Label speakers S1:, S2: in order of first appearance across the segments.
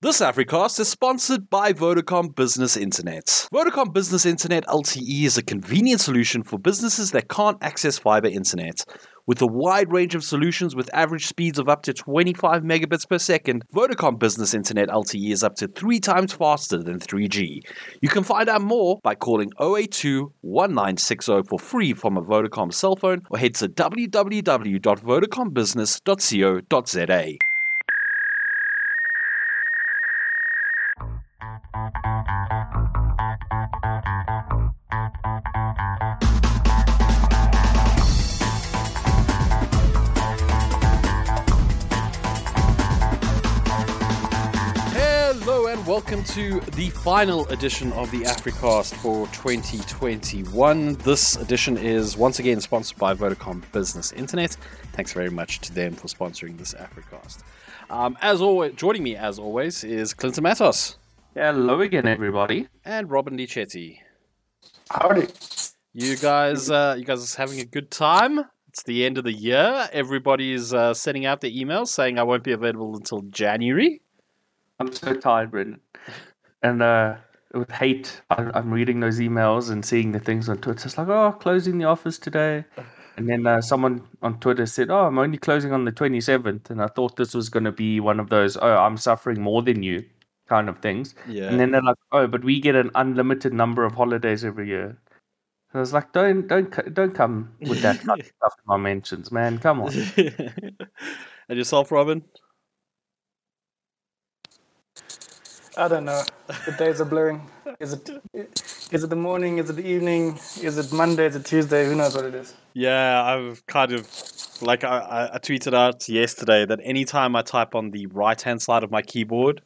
S1: This Africast is sponsored by Vodacom Business Internet. Vodacom Business Internet LTE is a convenient solution for businesses that can't access fiber internet. With a wide range of solutions with average speeds of up to 25 megabits per second, Vodacom Business Internet LTE is up to three times faster than 3G. You can find out more by calling 082 1960 for free from a Vodacom cell phone or head to www.vodacombusiness.co.za. welcome to the final edition of the Africast for 2021. This edition is once again sponsored by Vodacom Business Internet. Thanks very much to them for sponsoring this Africast. Um, as always, joining me as always is Clinton Matos
S2: Hello again, everybody.
S1: and Robin Dichetti.
S3: Howdy.
S1: You guys, uh, you guys having a good time? It's the end of the year. Everybody's uh, sending out their emails saying I won't be available until January.
S2: I'm so tired, Brendan. And uh, with hate, I, I'm reading those emails and seeing the things on Twitter. It's like, oh, closing the office today. And then uh, someone on Twitter said, oh, I'm only closing on the 27th. And I thought this was going to be one of those, oh, I'm suffering more than you kind of things.
S1: Yeah.
S2: And then they're like, oh, but we get an unlimited number of holidays every year. I was like, don't, don't, don't come with that kind of stuff in my mentions, man. Come on.
S1: and yourself, Robin?
S3: I don't know. The days are blurring. Is it is it the morning? Is it the evening? Is it Monday? Is it Tuesday? Who knows what it is?
S1: Yeah, I've kind of like I, I- tweeted out yesterday that anytime I type on the right hand side of my keyboard,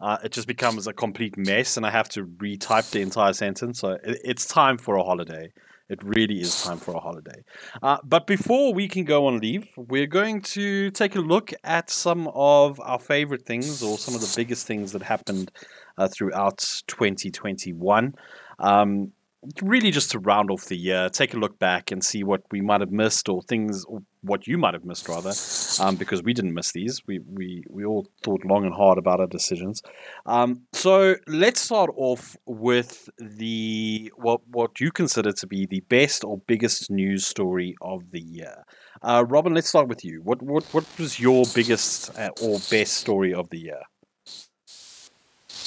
S1: uh, it just becomes a complete mess, and I have to retype the entire sentence. So it, it's time for a holiday. It really is time for a holiday. Uh, but before we can go on leave, we're going to take a look at some of our favorite things or some of the biggest things that happened uh, throughout 2021. Um, really just to round off the year, take a look back and see what we might have missed or things, or what you might have missed rather, um, because we didn't miss these. We, we, we all thought long and hard about our decisions. Um, so let's start off with the what what you consider to be the best or biggest news story of the year. Uh, Robin, let's start with you. What what what was your biggest uh, or best story of the year?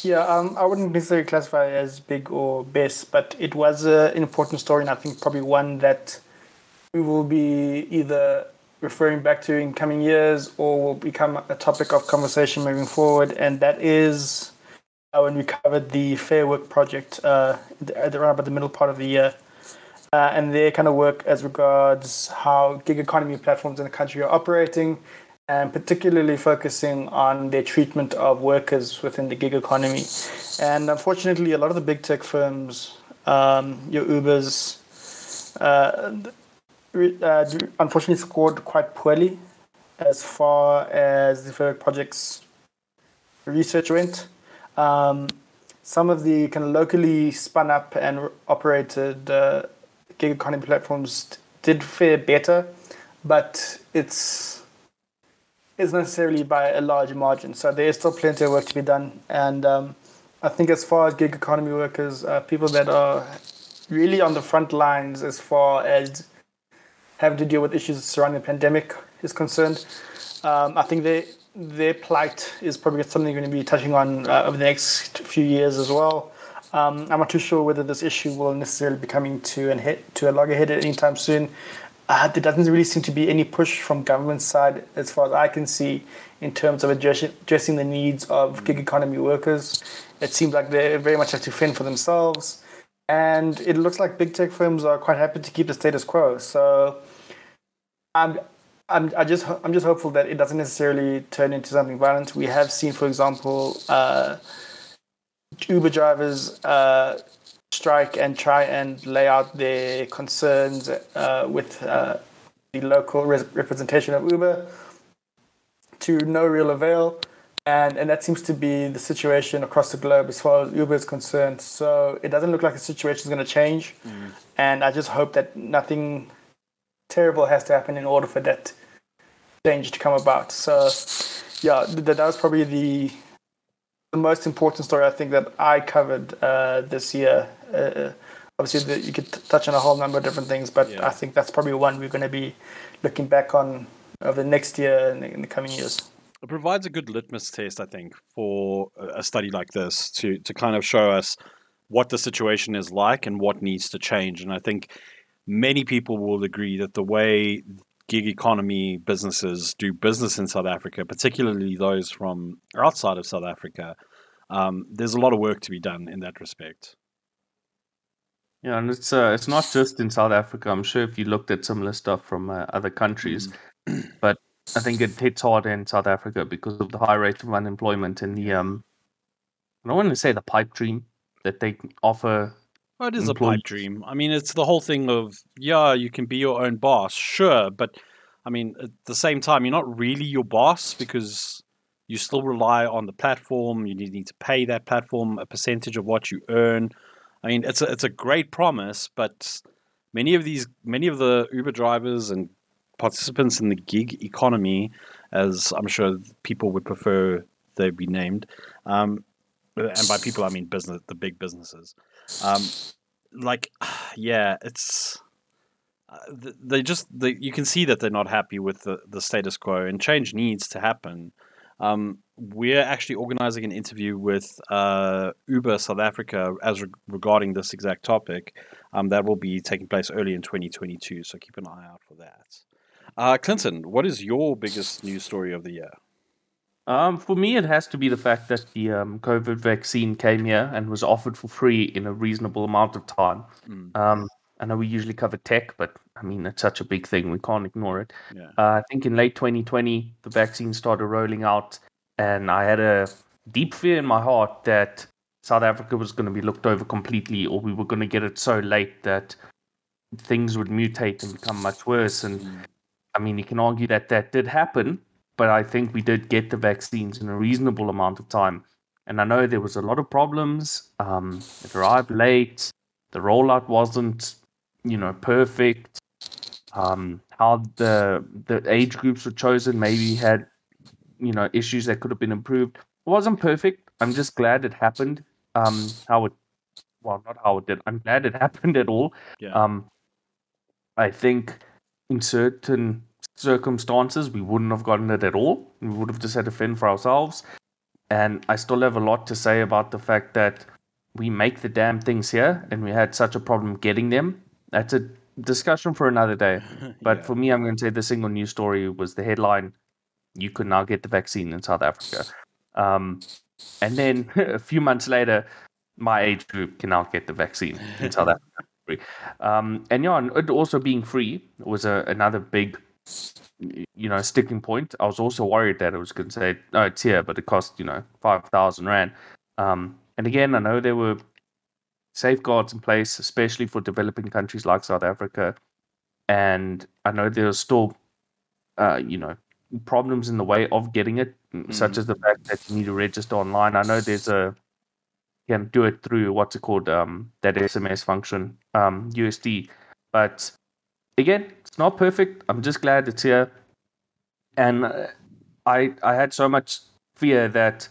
S3: Yeah, um, I wouldn't necessarily classify it as big or best, but it was uh, an important story, and I think probably one that we will be either referring back to in coming years or will become a topic of conversation moving forward, and that is uh, when we covered the Fair Work project uh, around about the middle part of the year. Uh, and their kind of work as regards how gig economy platforms in the country are operating, and particularly focusing on their treatment of workers within the gig economy. And unfortunately, a lot of the big tech firms, um, your Ubers, uh, uh, unfortunately scored quite poorly as far as the Fair project's research went. Um, some of the kind of locally spun up and operated uh, gig economy platforms did fare better, but it's it's necessarily by a large margin. So there is still plenty of work to be done, and um, I think as far as gig economy workers, uh, people that are really on the front lines as far as having to deal with issues surrounding the pandemic is concerned, um, I think they their plight is probably something you're going to be touching on uh, over the next few years as well. Um, I'm not too sure whether this issue will necessarily be coming to an hit to a loggerhead at any time soon. Uh, there doesn't really seem to be any push from government side, as far as I can see, in terms of address- addressing the needs of gig economy workers. It seems like they very much have to fend for themselves, and it looks like big tech firms are quite happy to keep the status quo. So, I'm I'm, I just I'm just hopeful that it doesn't necessarily turn into something violent. We have seen, for example, uh, Uber drivers uh, strike and try and lay out their concerns uh, with uh, the local res- representation of Uber to no real avail. And, and that seems to be the situation across the globe as far as Uber is concerned. So it doesn't look like the situation is going to change. And I just hope that nothing terrible has to happen in order for that change to come about. So, yeah, th- that was probably the the most important story I think that I covered uh, this year. Uh, obviously, the, you could t- touch on a whole number of different things, but
S1: Yeah.
S3: I think that's probably one we're going to be looking back on over the next year and in the coming years.
S1: It provides a good litmus test, I think, for a a study like this to to kind of show us what the situation is like and what needs to change. And I think many people will agree that the way gig economy businesses do business in South Africa, particularly those from outside of South Africa, um, there's a lot of work to be done in that respect.
S2: Yeah, and it's uh, it's not just in South Africa. I'm sure if you looked at similar stuff from uh, other countries, but I think it hits hard in South Africa because of the high rate of unemployment and the um. I don't want to say the pipe dream that they offer.
S1: Well, it is a pipe dream. I mean, it's the whole thing of yeah, you can be your own boss, sure, but I mean, at the same time, you're not really your boss because you still rely on the platform. You need, need to pay that platform a percentage of what you earn. I mean, it's a it's a great promise, but many of these many of the Uber drivers and participants in the gig economy, as I'm sure people would prefer they be named, um, and by people I mean business, the big businesses. Um, like, yeah, it's uh, they just they, you can see that they're not happy with the, the status quo, and change needs to happen. Um, we're actually organizing an interview with uh, Uber South Africa as re- regarding this exact topic. Um, that will be taking place early in 2022, so keep an eye out for that. Uh, Clinton, what is your biggest news story of the year?
S2: Um, for me, it has to be the fact that the um, COVID vaccine came here and was offered for free in a reasonable amount of time.
S1: Mm.
S2: Um, I know we usually cover tech, but I mean, it's such a big thing, we can't ignore it.
S1: Yeah.
S2: Uh, I think in late 2020, the vaccine started rolling out, and I had a deep fear in my heart that South Africa was going to be looked over completely, or we were going to get it so late that things would mutate and become much worse. And
S1: Mm.
S2: I mean, you can argue that that did happen, but I think we did get the vaccines in a reasonable amount of time. And I know there was a lot of problems. Um, it arrived late. The rollout wasn't, you know, perfect. Um, how the the age groups were chosen maybe had, you know, issues that could have been improved. It wasn't perfect. I'm just glad it happened. Um, how it, well, not how it did. I'm glad it happened at all.
S1: Yeah.
S2: Um, I think in certain circumstances we wouldn't have gotten it at all. We would have just had to fend for ourselves. And I still have a lot to say about the fact that we make the damn things here and we had such a problem getting them. That's a discussion for another day. But
S1: Yeah.
S2: for me, I'm going to say the single news story was the headline You could now get the vaccine in South Africa. Um, and then a few months later, my age group can now get the vaccine in South Africa. Um, and yeah, and it also being free was a, another big, you know, sticking point. I was also worried that it was going to say, no, it's here, but it cost, you know, 5,000 Rand. Um, and again, I know there were safeguards in place, especially for developing countries like South Africa. And I know there's still, uh, you know, problems in the way of getting it, such
S1: Mhm.
S2: as the fact that you need to register online. I know there's a you can do it through what's it called, um, that SMS function, um, USSD. But again, it's not perfect. I'm just glad it's here. And uh, I I had so much fear that,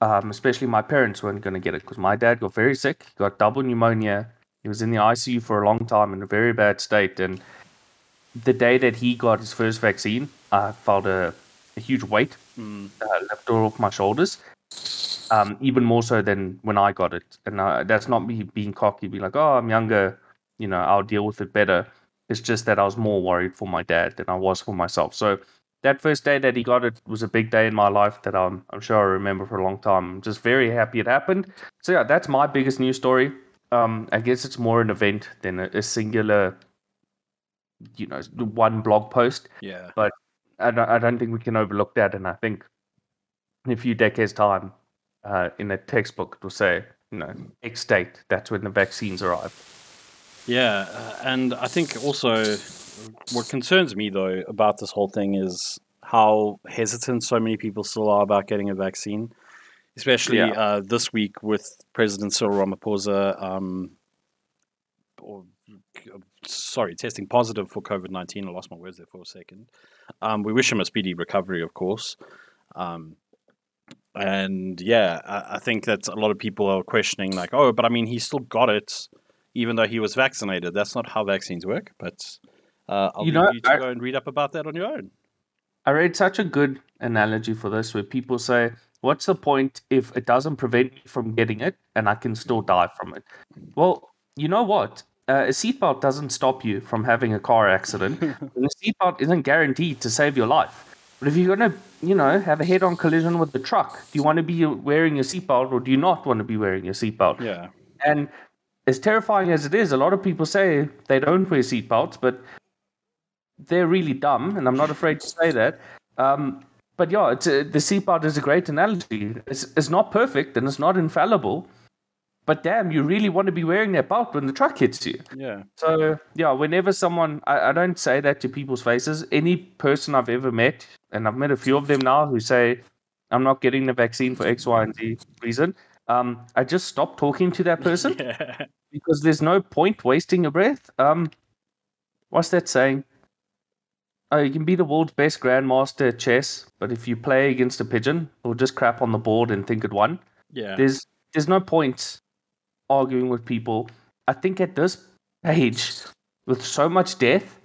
S2: um, especially my parents weren't going to get it because my dad got very sick. He got double pneumonia. He was in the ICU for a long time in a very bad state. And the day that he got his first vaccine, I felt a, a huge weight
S1: Mm.
S2: uh, left off my shoulders. Um, even more so than when I got it. And uh, that's not me being cocky, be like, oh, I'm younger, you know, I'll deal with it better. It's just that I was more worried for my dad than I was for myself. So that first day that he got it was a big day in my life that I'm, I'm sure I remember for a long time. I'm just very happy it happened. So yeah, that's my biggest news story. Um, I guess it's more an event than a, a singular, you know, one blog post.
S1: Yeah.
S2: But I don't, I don't think we can overlook that. And I think in a few decades' time, uh, in a textbook, it will say, you know, X date, that's when the vaccines arrive.
S1: Yeah, uh, and I think also what concerns me though about this whole thing is how hesitant so many people still are about getting a vaccine, especially
S2: Yeah.
S1: uh, this week with President Cyril Ramaphosa. Um, or, sorry, testing positive for COVID nineteen. I lost my words there for a second. Um, we wish him a speedy recovery, of course. Um, and yeah, I, I think that a lot of people are questioning, like, oh, but I mean, he still got it, even though he was vaccinated. That's not how vaccines work. But uh, I'll
S2: You know,
S1: you to
S2: I-
S1: go and read up about that on your own.
S2: I read such a good analogy for this where people say, What's the point if it doesn't prevent me from getting it and I can still die from it? Well, you know what? Uh, a seatbelt doesn't stop you from having a car accident, and a seatbelt isn't guaranteed to save your life. But if you're going to, you know, have a head on collision with the truck, do you want to be wearing your seatbelt or do you not want to be wearing your seatbelt?
S1: Yeah.
S2: And as terrifying as it is, a lot of people say they don't wear seatbelts, but they're really dumb, and I'm not afraid to say that. Um, but yeah, it's a, the seatbelt is a great analogy. It's, it's not perfect and it's not infallible, but damn, you really want to be wearing that belt when the truck hits you.
S1: Yeah.
S2: So yeah, whenever someone, I, I don't say that to people's faces. Any person I've ever met, and I've met a few of them now who say, "I'm not getting the vaccine for X, Y, and Z reason," um, I just stop talking to that person
S1: Yeah.
S2: because there's no point wasting your breath. Um, what's that saying? Oh, you can be the world's best grandmaster at chess, but if you play against a pigeon, or just crap on the board and think it won,
S1: Yeah.
S2: there's there's no point arguing with people. I think at this age, with so much death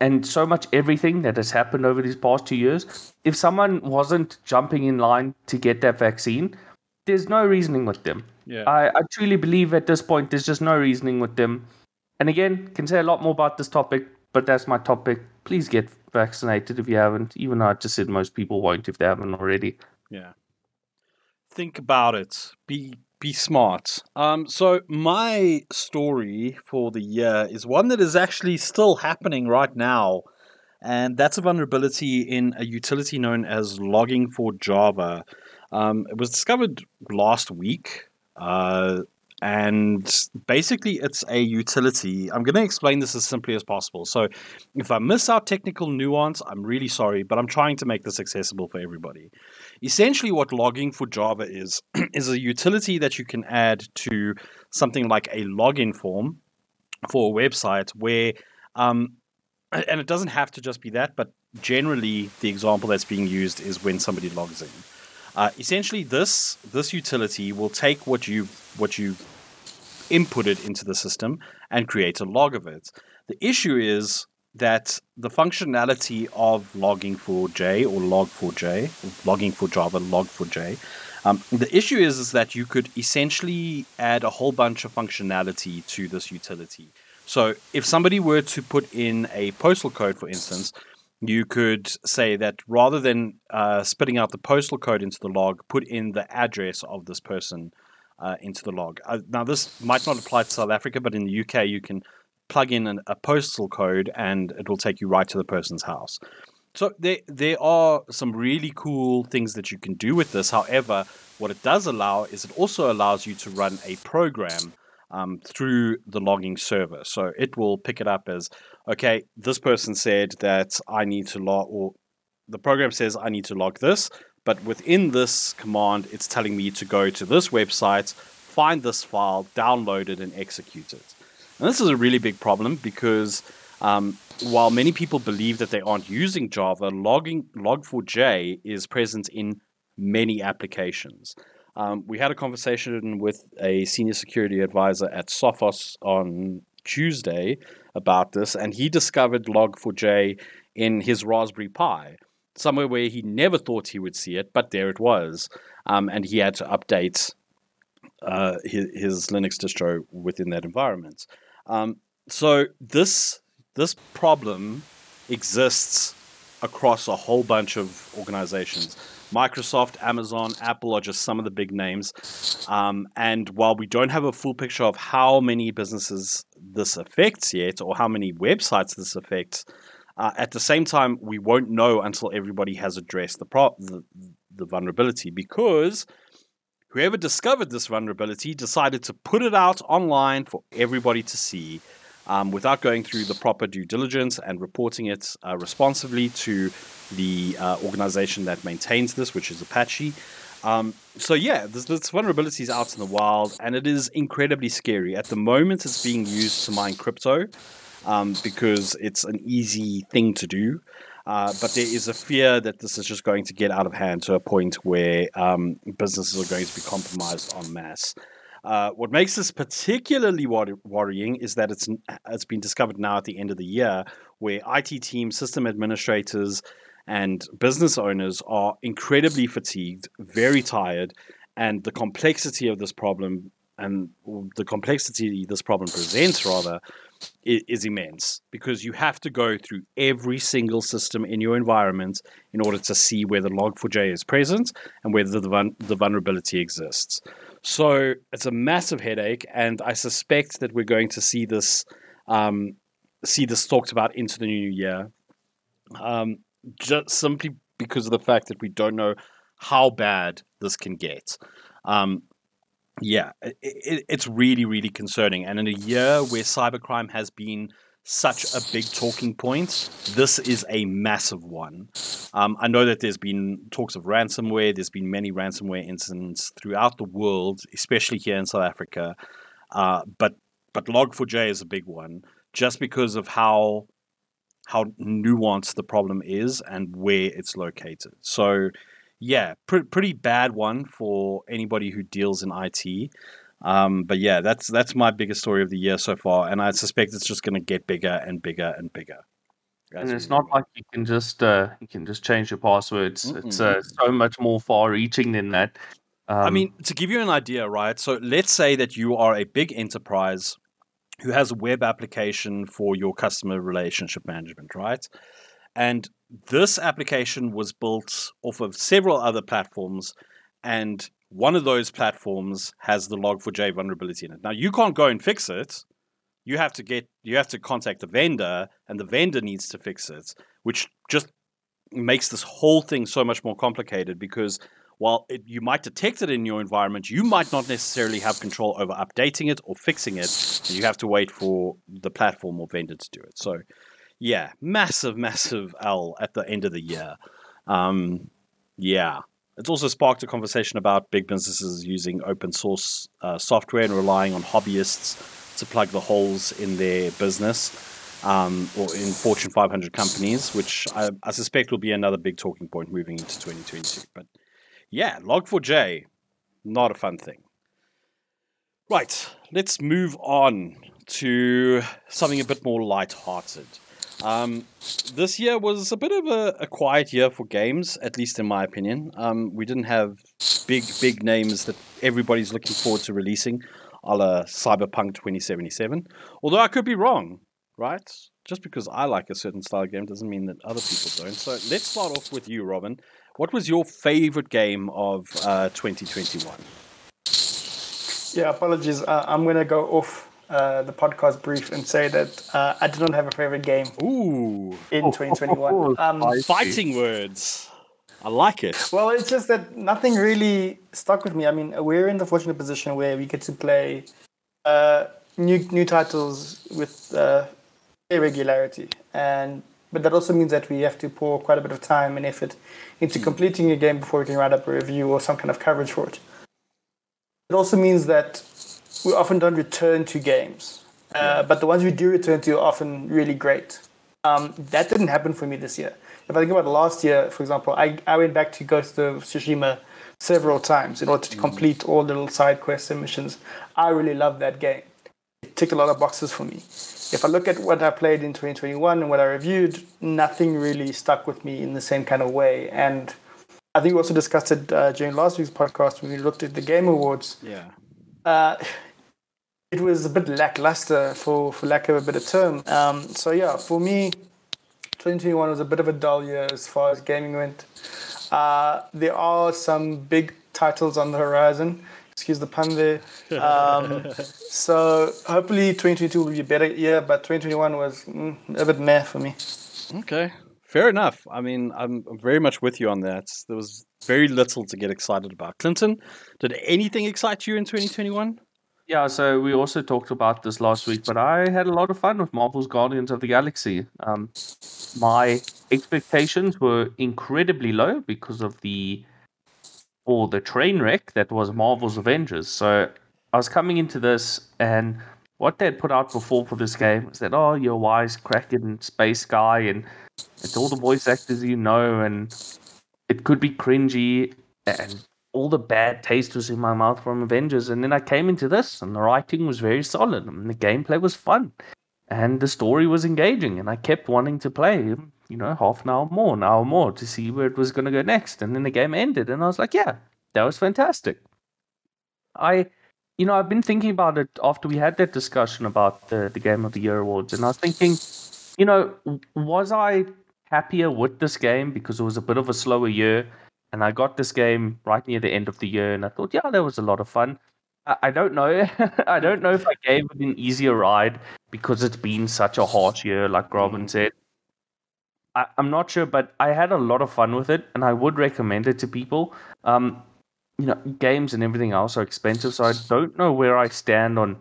S2: and so much everything that has happened over these past two years, if someone wasn't jumping in line to get that vaccine, there's no reasoning with them.
S1: Yeah.
S2: I, I truly believe at this point there's just no reasoning with them. And again, can say a lot more about this topic, but that's my topic. Please get vaccinated if you haven't, even though I just said most people won't if they haven't already.
S1: Yeah. Think about it. Be be smart. Um so my story for the year is one that is actually still happening right now. And that's a vulnerability in a utility known as logging for Java. Um, it was discovered last week. Uh, and basically, it's a utility. I'm going to explain this as simply as possible. So, if I miss out technical nuance, I'm really sorry, but I'm trying to make this accessible for everybody. Essentially, what logging for Java is, is a utility that you can add to something like a login form for a website where, um, and it doesn't have to just be that, but generally, the example that's being used is when somebody logs in. Uh, essentially, this this utility will take what you what you inputted into the system and create a log of it. The issue is that the functionality of logging for J or log for J, logging for Java, log for J. Um, the issue is, is that you could essentially add a whole bunch of functionality to this utility. So if somebody were to put in a postal code, for instance, you could say that rather than uh, spitting out the postal code into the log, put in the address of this person uh, into the log. Uh, now, this might not apply to South Africa, but in the UK, you can plug in an, a postal code and it will take you right to the person's house. So there, there are some really cool things that you can do with this. However, what it does allow is it also allows you to run a program um, through the logging server. So it will pick it up as, okay, this person said that I need to log, or the program says I need to log this, but within this command, it's telling me to go to this website, find this file, download it, and execute it. And this is a really big problem because um, while many people believe that they aren't using Java, logging Log4j is present in many applications. Um, we had a conversation with a senior security advisor at Sophos on Tuesday about this, and he discovered Log4j in his Raspberry Pi, somewhere where he never thought he would see it, but there it was. Um, and he had to update uh, his, his Linux distro within that environment. Um, so this this problem exists across a whole bunch of organizations. Microsoft, Amazon, Apple are just some of the big names. Um, and while we don't have a full picture of how many businesses this affects yet, or how many websites this affects, uh, at the same time, we won't know until everybody has addressed the, pro- the the vulnerability because whoever discovered this vulnerability decided to put it out online for everybody to see um, without going through the proper due diligence and reporting it uh, responsibly to the uh, organization that maintains this, which is Apache. Um, so yeah, this, this vulnerability is out in the wild, and it is incredibly scary. At the moment, it's being used to mine crypto um, because it's an easy thing to do. Uh, but there is a fear that this is just going to get out of hand to a point where um, businesses are going to be compromised en masse. Uh, what makes this particularly wor- worrying is that it's it's been discovered now at the end of the year, where IT teams, system administrators, and business owners are incredibly fatigued, very tired, and the complexity of this problem and the complexity this problem presents rather is, immense because you have to go through every single system in your environment in order to see where the log4j is present and whether the, the vulnerability exists so it's a massive headache and i suspect that we're going to see this um, see this talked about into the new year um, just simply because of the fact that we don't know how bad this can get um, yeah, it, it, it's really, really concerning. And in a year where cybercrime has been such a big talking point, this is a massive one. Um, I know that there's been talks of ransomware. There's been many ransomware incidents throughout the world, especially here in South Africa. Uh, but but Log4j is a big one, just because of how how nuanced the problem is and where it's located. So yeah, pr- pretty bad one for anybody who deals in IT. Um, but yeah, that's that's my biggest story of the year so far, and I suspect it's just going to get bigger and bigger and bigger.
S2: And it's not like you can just uh, you can just change your passwords. Mm-mm. It's uh, so much more far-reaching than that.
S1: Um, I mean, to give you an idea, right? So let's say that you are a big enterprise who has a web application for your customer relationship management, right? And this application was built off of several other platforms, and one of those platforms has the log4j vulnerability in it. Now you can't go and fix it. You have to get you have to contact the vendor, and the vendor needs to fix it, which just makes this whole thing so much more complicated because while it, you might detect it in your environment, you might not necessarily have control over updating it or fixing it, you have to wait for the platform or vendor to do it. So yeah, massive, massive L at the end of the year. Um, yeah. It's also sparked a conversation about big businesses using open source uh, software and relying on hobbyists to plug the holes in their business um, or in Fortune 500 companies, which I, I, suspect will be another big talking point moving into 2022. But yeah, Log4j, not a fun thing. Right, let's move on to something a bit more light-hearted. Um, this year was a bit of a, a, quiet year for games, at least in my opinion. Um, we didn't have big, big names that everybody's looking forward to releasing, a la Cyberpunk 2077. Although I could be wrong, right? Just because I like a certain style of game doesn't mean that other people don't. So let's start off with you, Robin. What was your favorite game of uh, 2021?
S3: Yeah, apologies. Uh, I'm going to go off uh, the podcast brief and say that uh, I did not have a favorite game.
S1: Ooh.
S3: In 2021.
S1: Um, Fighting words. I like it.
S3: Well, it's just that nothing really stuck with me. I mean, we're in the fortunate position where we get to play uh, new new titles with uh, irregularity, and but that also means that we have to pour quite a bit of time and effort into hmm. completing a game before we can write up a review or some kind of coverage for it. It also means that we often don't return to games, uh, but the ones we do return to are often really great. Um, that didn't happen for me this year. If I think about last year, for example, I, I went back to Ghost of Tsushima several times in order to mm. complete all the little side quests and missions. I really loved that game. It ticked a lot of boxes for me. If I look at what I played in 2021 and what I reviewed, nothing really stuck with me in the same kind of way. And I think we also discussed it uh, during last week's podcast when we looked at the Game Awards.
S1: Yeah.
S3: Uh, it was a bit lackluster for, for lack of a better term. Um, so yeah, for me, 2021 was a bit of a dull year as far as gaming went. Uh, there are some big titles on the horizon. Excuse the pun there. Um, so hopefully 2022 will be a better year, but 2021 was mm, a bit meh for me.
S1: Okay, fair enough. I mean, I'm very much with you on that. There was very little to get excited about. Clinton, did anything excite you in 2021?
S2: Yeah, so we also talked about this last week, but I had a lot of fun with Marvel's Guardians of the Galaxy. Um, my expectations were incredibly low because of the or the train wreck that was Marvel's Avengers. So I was coming into this and what they had put out before for this game was that oh you're wise cracking space guy and it's all the voice actors you know and it could be cringy and all the bad taste was in my mouth from Avengers. And then I came into this and the writing was very solid and the gameplay was fun and the story was engaging and I kept wanting to play you know half an hour more an hour more to see where it was going to go next. And then the game ended and I was like yeah that was fantastic. I you know, I've been thinking about it after we had that discussion about the, the Game of the Year awards, and I was thinking, you know, was I happier with this game because it was a bit of a slower year, and I got this game right near the end of the year, and I thought, yeah, that was a lot of fun. I, I don't know. I don't know if I gave it an easier ride because it's been such a harsh year, like Robin said. I, am not sure, but I had a lot of fun with it, and I would recommend it to people. Um, you know, games and everything else are expensive, so I don't know where I stand on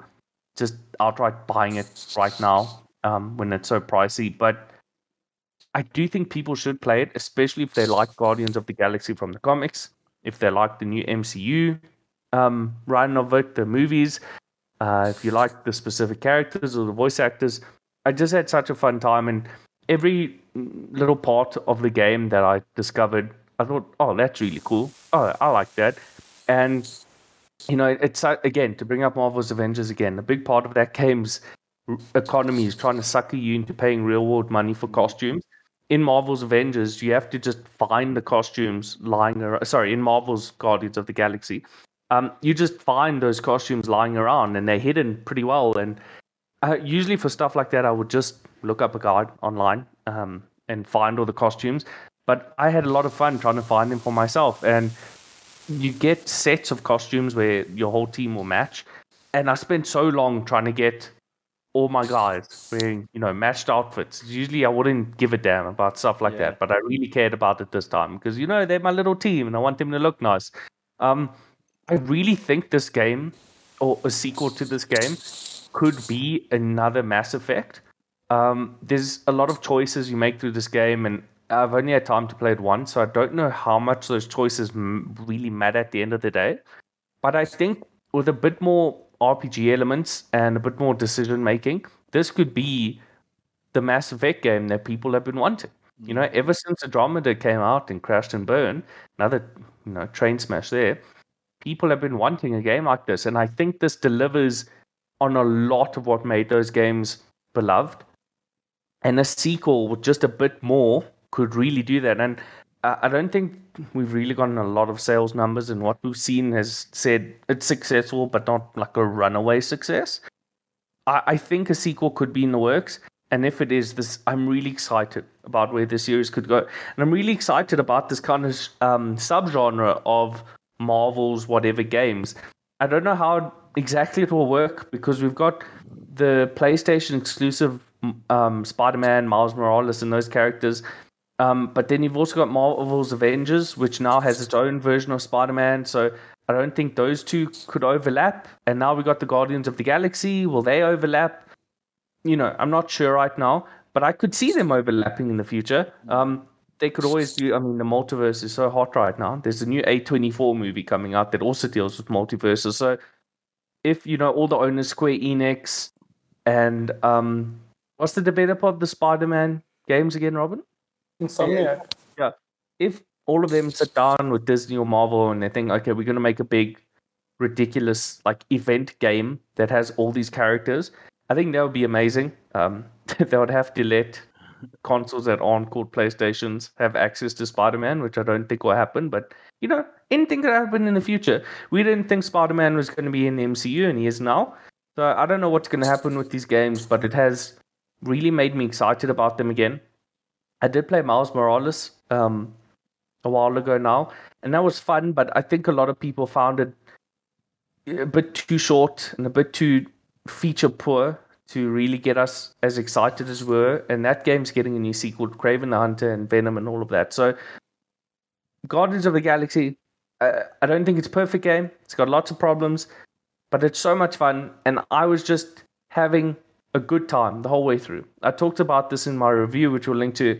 S2: just outright buying it right now um, when it's so pricey. But I do think people should play it, especially if they like Guardians of the Galaxy from the comics, if they like the new MCU um, run of it, the movies, uh, if you like the specific characters or the voice actors. I just had such a fun time, and every little part of the game that I discovered I thought, oh, that's really cool. Oh, I like that. And you know, it's uh, again to bring up Marvel's Avengers again. A big part of that game's economy is trying to sucker you into paying real world money for costumes. In Marvel's Avengers, you have to just find the costumes lying around. Sorry, in Marvel's Guardians of the Galaxy, um, you just find those costumes lying around, and they're hidden pretty well. And uh, usually for stuff like that, I would just look up a guide online um, and find all the costumes. But I had a lot of fun trying to find them for myself. And you get sets of costumes where your whole team will match. And I spent so long trying to get all my guys wearing, you know, matched outfits. Usually I wouldn't give a damn about stuff like yeah. that, but I really cared about it this time because, you know, they're my little team and I want them to look nice. Um, I really think this game or a sequel to this game could be another Mass Effect. Um, there's a lot of choices you make through this game, and I've only had time to play it once, so I don't know how much those choices really matter at the end of the day. But I think with a bit more RPG elements and a bit more decision making, this could be the Mass Effect game that people have been wanting. You know, ever since Andromeda came out and crashed and burned, another you know train smash there, people have been wanting a game like this, and I think this delivers on a lot of what made those games beloved. And a sequel with just a bit more could really do that. And I don't think we've really gotten a lot of sales numbers, and what we've seen has said it's successful, but not like a runaway success. I, I think a sequel could be in the works, and if it is, this I'm really excited about where the series could go, and I'm really excited about this kind of um, subgenre of Marvel's whatever games. I don't know how exactly it will work because we've got the PlayStation exclusive um, Spider-Man, Miles Morales, and those characters um, but then you've also got Marvel's Avengers, which now has its own version of Spider Man. So I don't think those two could overlap. And now we got the Guardians of the Galaxy. Will they overlap? You know, I'm not sure right now, but I could see them overlapping in the future. Um, they could always do. I mean, the multiverse is so hot right now. There's a new A24 movie coming out that also deals with multiverses. So if you know all the owners, Square Enix, and um, what's the developer of the Spider-Man games again, Robin?
S3: Insomniac.
S2: Yeah. If all of them sit down with Disney or Marvel and they think, okay, we're going to make a big, ridiculous like event game that has all these characters, I think that would be amazing. Um, they would have to let consoles that aren't called PlayStations have access to Spider-Man, which I don't think will happen. But you know, anything could happen in the future. We didn't think Spider-Man was going to be in the MCU, and he is now. So I don't know what's going to happen with these games, but it has really made me excited about them again. I did play Miles Morales um, a while ago now, and that was fun. But I think a lot of people found it a bit too short and a bit too feature poor to really get us as excited as we were. And that game's getting a new sequel, Kraven the Hunter and Venom and all of that. So, Guardians of the Galaxy, uh, I don't think it's a perfect game. It's got lots of problems, but it's so much fun. And I was just having a good time the whole way through. I talked about this in my review, which we'll link to.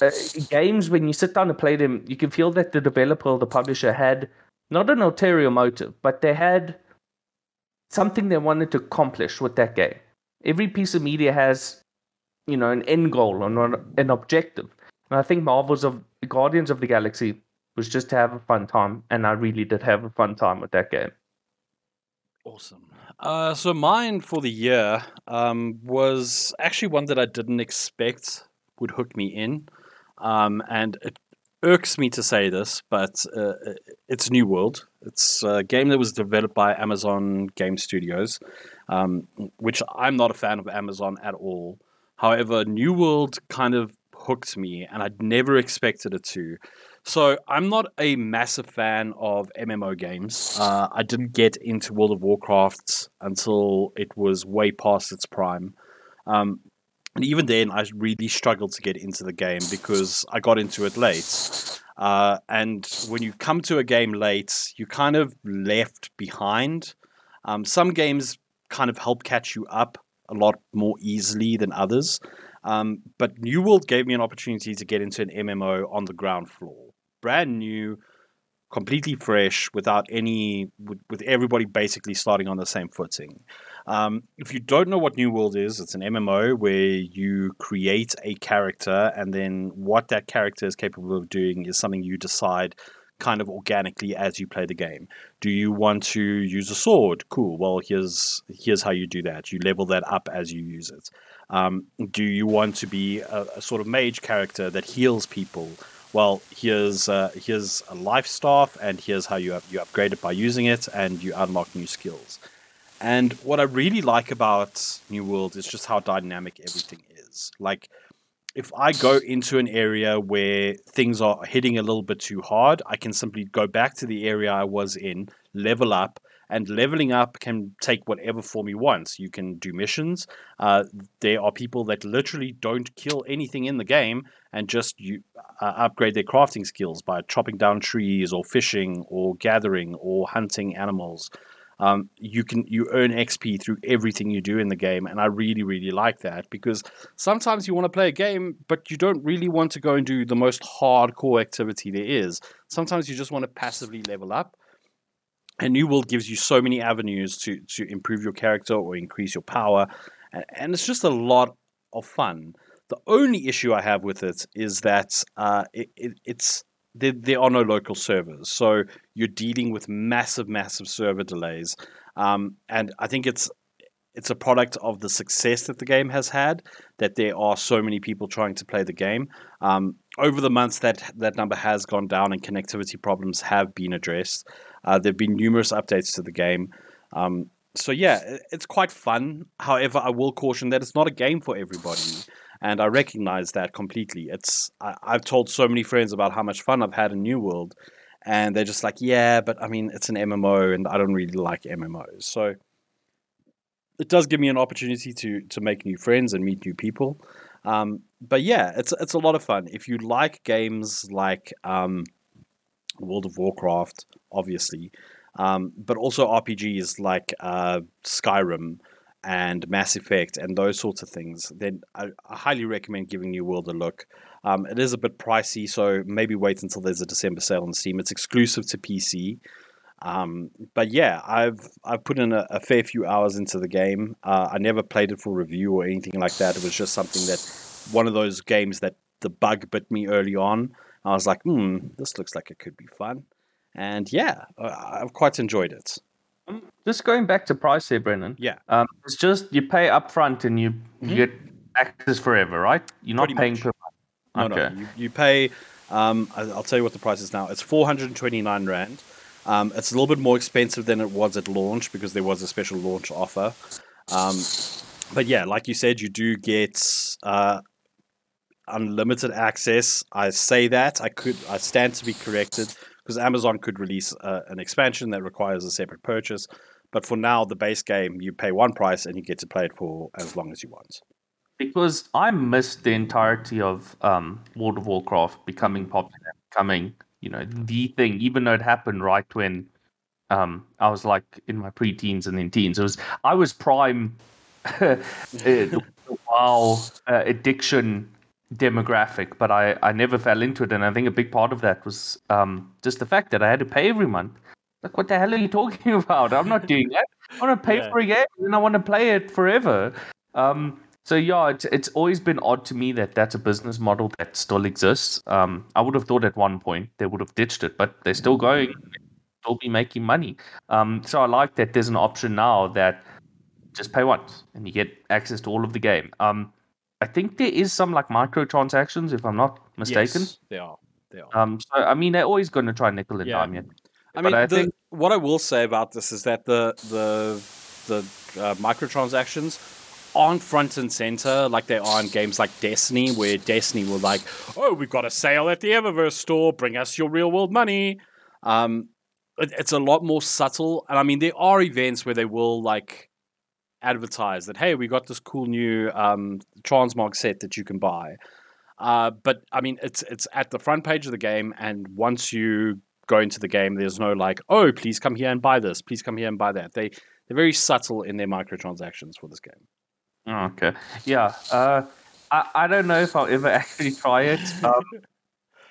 S2: Uh, games, when you sit down and play them, you can feel that the developer or the publisher had not an ulterior motive, but they had something they wanted to accomplish with that game. Every piece of media has, you know, an end goal or an objective. And I think Marvel's of Guardians of the Galaxy was just to have a fun time, and I really did have a fun time with that game.
S1: Awesome. Uh, so mine for the year um, was actually one that I didn't expect would hook me in, um, and it irks me to say this, but uh, it's New World. It's a game that was developed by Amazon Game Studios, um, which I'm not a fan of Amazon at all. However, New World kind of hooked me, and I'd never expected it to. So I'm not a massive fan of MMO games. Uh, I didn't get into World of Warcraft until it was way past its prime. Um, and even then, I really struggled to get into the game because I got into it late. Uh, and when you come to a game late, you kind of left behind. Um, some games kind of help catch you up a lot more easily than others. Um, but New World gave me an opportunity to get into an MMO on the ground floor brand new, completely fresh, without any, with, with everybody basically starting on the same footing. Um, if you don't know what New World is, it's an MMO where you create a character, and then what that character is capable of doing is something you decide kind of organically as you play the game. Do you want to use a sword? Cool. Well, here's here's how you do that. You level that up as you use it. Um, do you want to be a, a, sort of mage character that heals people? Well, here's uh, here's a life staff, and here's how you you upgrade it by using it, and you unlock new skills. And what I really like about New World is just how dynamic everything is. Like, if I go into an area where things are hitting a little bit too hard, I can simply go back to the area I was in, level up, and leveling up can take whatever form you want. You can do missions. Uh, there are people that literally don't kill anything in the game and just you upgrade their crafting skills by chopping down trees or fishing or gathering or hunting animals. Um, you can you earn XP through everything you do in the game, and I really really like that because sometimes you want to play a game, but you don't really want to go and do the most hardcore activity there is. Sometimes you just want to passively level up and New World gives you so many avenues to to improve your character or increase your power, and, and it's just a lot of fun. The only issue I have with it is that uh, it, it, it's there, there are no local servers, so you're dealing with massive, massive server delays, um, and I think it's it's a product of the success that the game has had that there are so many people trying to play the game. Um, over the months, that that number has gone down, and connectivity problems have been addressed. Uh, there have been numerous updates to the game. Um, so yeah, it's quite fun. However, I will caution that it's not a game for everybody, and I recognize that completely. It's I, have told so many friends about how much fun I've had in New World, and they're just like, yeah, but I mean, it's an MMO, and I don't really like MMOs. So it does give me an opportunity to to make new friends and meet new people. Um, but yeah, it's it's a lot of fun. If you like games like um, World of Warcraft, obviously, um, but also RPGs like uh, Skyrim and Mass Effect and those sorts of things, then I, I highly recommend giving New World a look. Um, it is a bit pricey, so maybe wait until there's a December sale on Steam. It's exclusive to PC. Um, but yeah, I've I've put in a, a, fair few hours into the game. Uh, I never played it for review or anything like that. It was just something that one of those games that the bug bit me early on. I was like, hmm, this looks like it could be fun. And yeah, I've quite enjoyed it.
S2: Um, just going back to price here, Brendan.
S1: Yeah.
S2: Um, it's just you pay upfront and you, mm-hmm. you get access forever, right? You're not Pretty paying much. per
S1: month. No, okay. no. You, you pay, um, I'll tell you what the price is now. It's 429 Rand. Um, it's a little bit more expensive than it was at launch because there was a special launch offer. Um, but yeah, like you said, you do get uh, unlimited access. I say that I could I stand to be corrected because Amazon could release uh, an expansion that requires a separate purchase. But for now, the base game you pay one price and you get to play it for as long as you want.
S2: Because I missed the entirety of um, World of Warcraft becoming popular, becoming you know the thing, even though it happened right when um, I was like in my pre-teens and then teens. It was I was prime WoW uh, addiction demographic, but I, I never fell into it. And I think a big part of that was um, just the fact that I had to pay every month. Like, what the hell are you talking about? I'm not doing that. I want to pay
S1: Yeah.
S2: for a game and I want to play it forever. Um, so yeah, it's it's always been odd to me that that's a business model that still exists. Um, I would have thought at one point they would have ditched it, but they're still going, still be making money. Um, so I like that there's an option now that just pay once and you get access to all of the game. Um, I think there is some like microtransactions, if I'm not mistaken.
S1: Yes, they are. They are.
S2: Um, so I mean, they're always going to try nickel and
S1: Yeah.
S2: dime you.
S1: I mean,
S2: I
S1: the,
S2: think-
S1: what I will say about this is that the the the uh, microtransactions aren't front and center like they are in games like Destiny, where Destiny will like, oh, we've got a sale at the Eververse store, bring us your real world money. Um, it, it's a lot more subtle, and I mean, there are events where they will like advertise that, hey, we got this cool new um, Transmog set that you can buy. Uh, but I mean, it's it's at the front page of the game, and once you go into the game, there's no like, oh, please come here and buy this, please come here and buy that. They they're very subtle in their microtransactions for this game.
S2: Oh, okay. Yeah. Uh, I, I don't know if I'll ever actually try it. Um,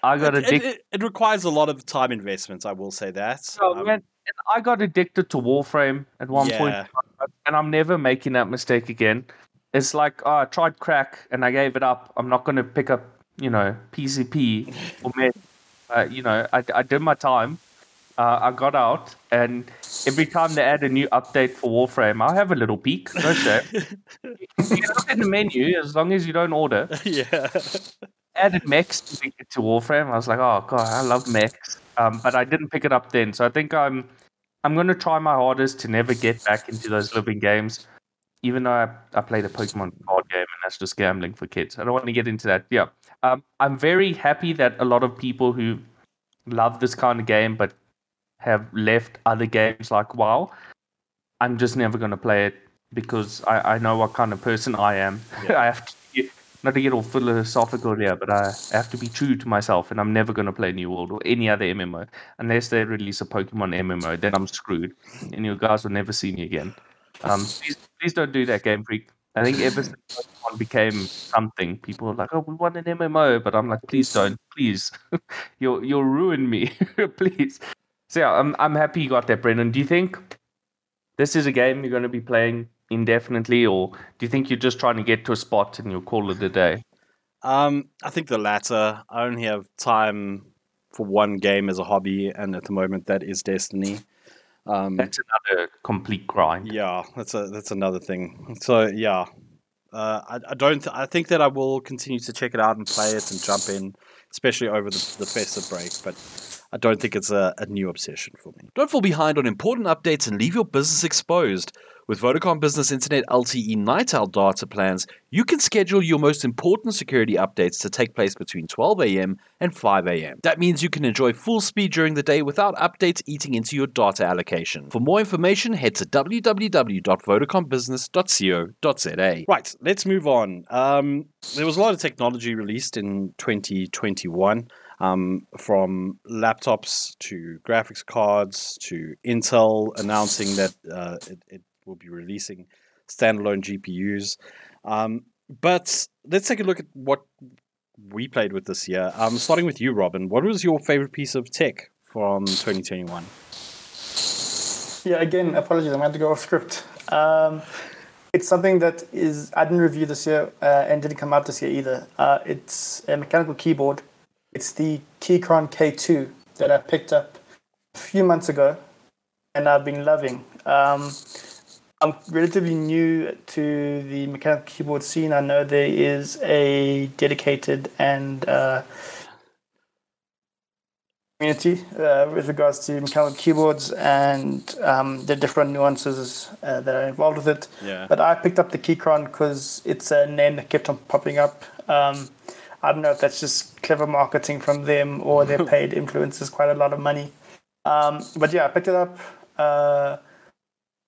S2: I got
S1: It, it, it, it requires a lot of time investment. I will say that.
S2: Oh,
S1: Um,
S2: I got addicted to Warframe at one
S1: yeah,
S2: and I'm never making that mistake again. It's like, oh, I tried crack and I gave it up. I'm not going to pick up, you know, PCP or meth. Uh, you know, I, I did my time. Uh, I got out, and every time they add a new update for Warframe, I'll have a little peek. No shame. you look in the menu as long as you don't order.
S1: yeah,
S2: added mechs to, Warframe. I was like, oh god, I love mechs. Um, but I didn't pick it up then. So I think I'm I'm gonna try my hardest to never get back into those living games. Even though I, I played a Pokemon card game and that's just gambling for kids. I don't want to get into that. Yeah. Um, I'm very happy that a lot of people who love this kind of game but have left other games like WoW. I'm just never gonna play it because I, I know what kind of person I am.
S1: Yeah.
S2: I have to not to get all philosophical here, but I have to be true to myself, and I'm never going to play New World or any other MMO unless they release a Pokemon MMO. Then I'm screwed, and you guys will never see me again. Um, please, please don't do that, Game Freak. I think ever since Pokemon became something, people are like, "Oh, we want an MMO," but I'm like, "Please don't, please. you'll you'll ruin me, please." So yeah, I'm I'm happy you got that, Brendan. Do you think this is a game you're going to be playing indefinitely, or do you think you're just trying to get to a spot and you'll call it a day?
S1: um, I think the latter. I only have time for one game as a hobby, and at the moment, that is Destiny. Um,
S2: That's another complete grind.
S1: Yeah, that's a that's another thing. So yeah, uh, I, I don't. Th- I think that I will continue to check it out and play it and jump in, especially over the, the festive break. But I don't think it's a, a new obsession for me. Don't fall behind on important updates and leave your business exposed. With Vodacom Business Internet LTE Night Owl data plans, you can schedule your most important security updates to take place between 12 a.m. and 5 a.m. That means you can enjoy full speed during the day without updates eating into your data allocation. For more information, head to www.vodacombusiness.co.za. Right, let's move on. Um, there was a lot of technology released in 2021 um, from laptops to graphics cards to Intel announcing that uh, it, it will be releasing standalone GPUs. Um, but let's take a look at what we played with this year. Um, starting with you, Robin. What was your favorite piece of tech from 2021?
S3: Yeah, again, apologies. I'm going to go off script. Um, it's something that is I didn't review this year uh, and didn't come out this year either. Uh, it's a mechanical keyboard. It's the Keychron K2 that I picked up a few months ago, and I've been loving. Um, I'm relatively new to the mechanical keyboard scene. I know there is a dedicated and uh, community uh, with regards to mechanical keyboards and um, the different nuances uh, that are involved with it.
S1: Yeah.
S3: But I picked up the Keychron because it's a name that kept on popping up. Um, I don't know if that's just clever marketing from them or their paid influencers quite a lot of money. Um, but yeah, I picked it up.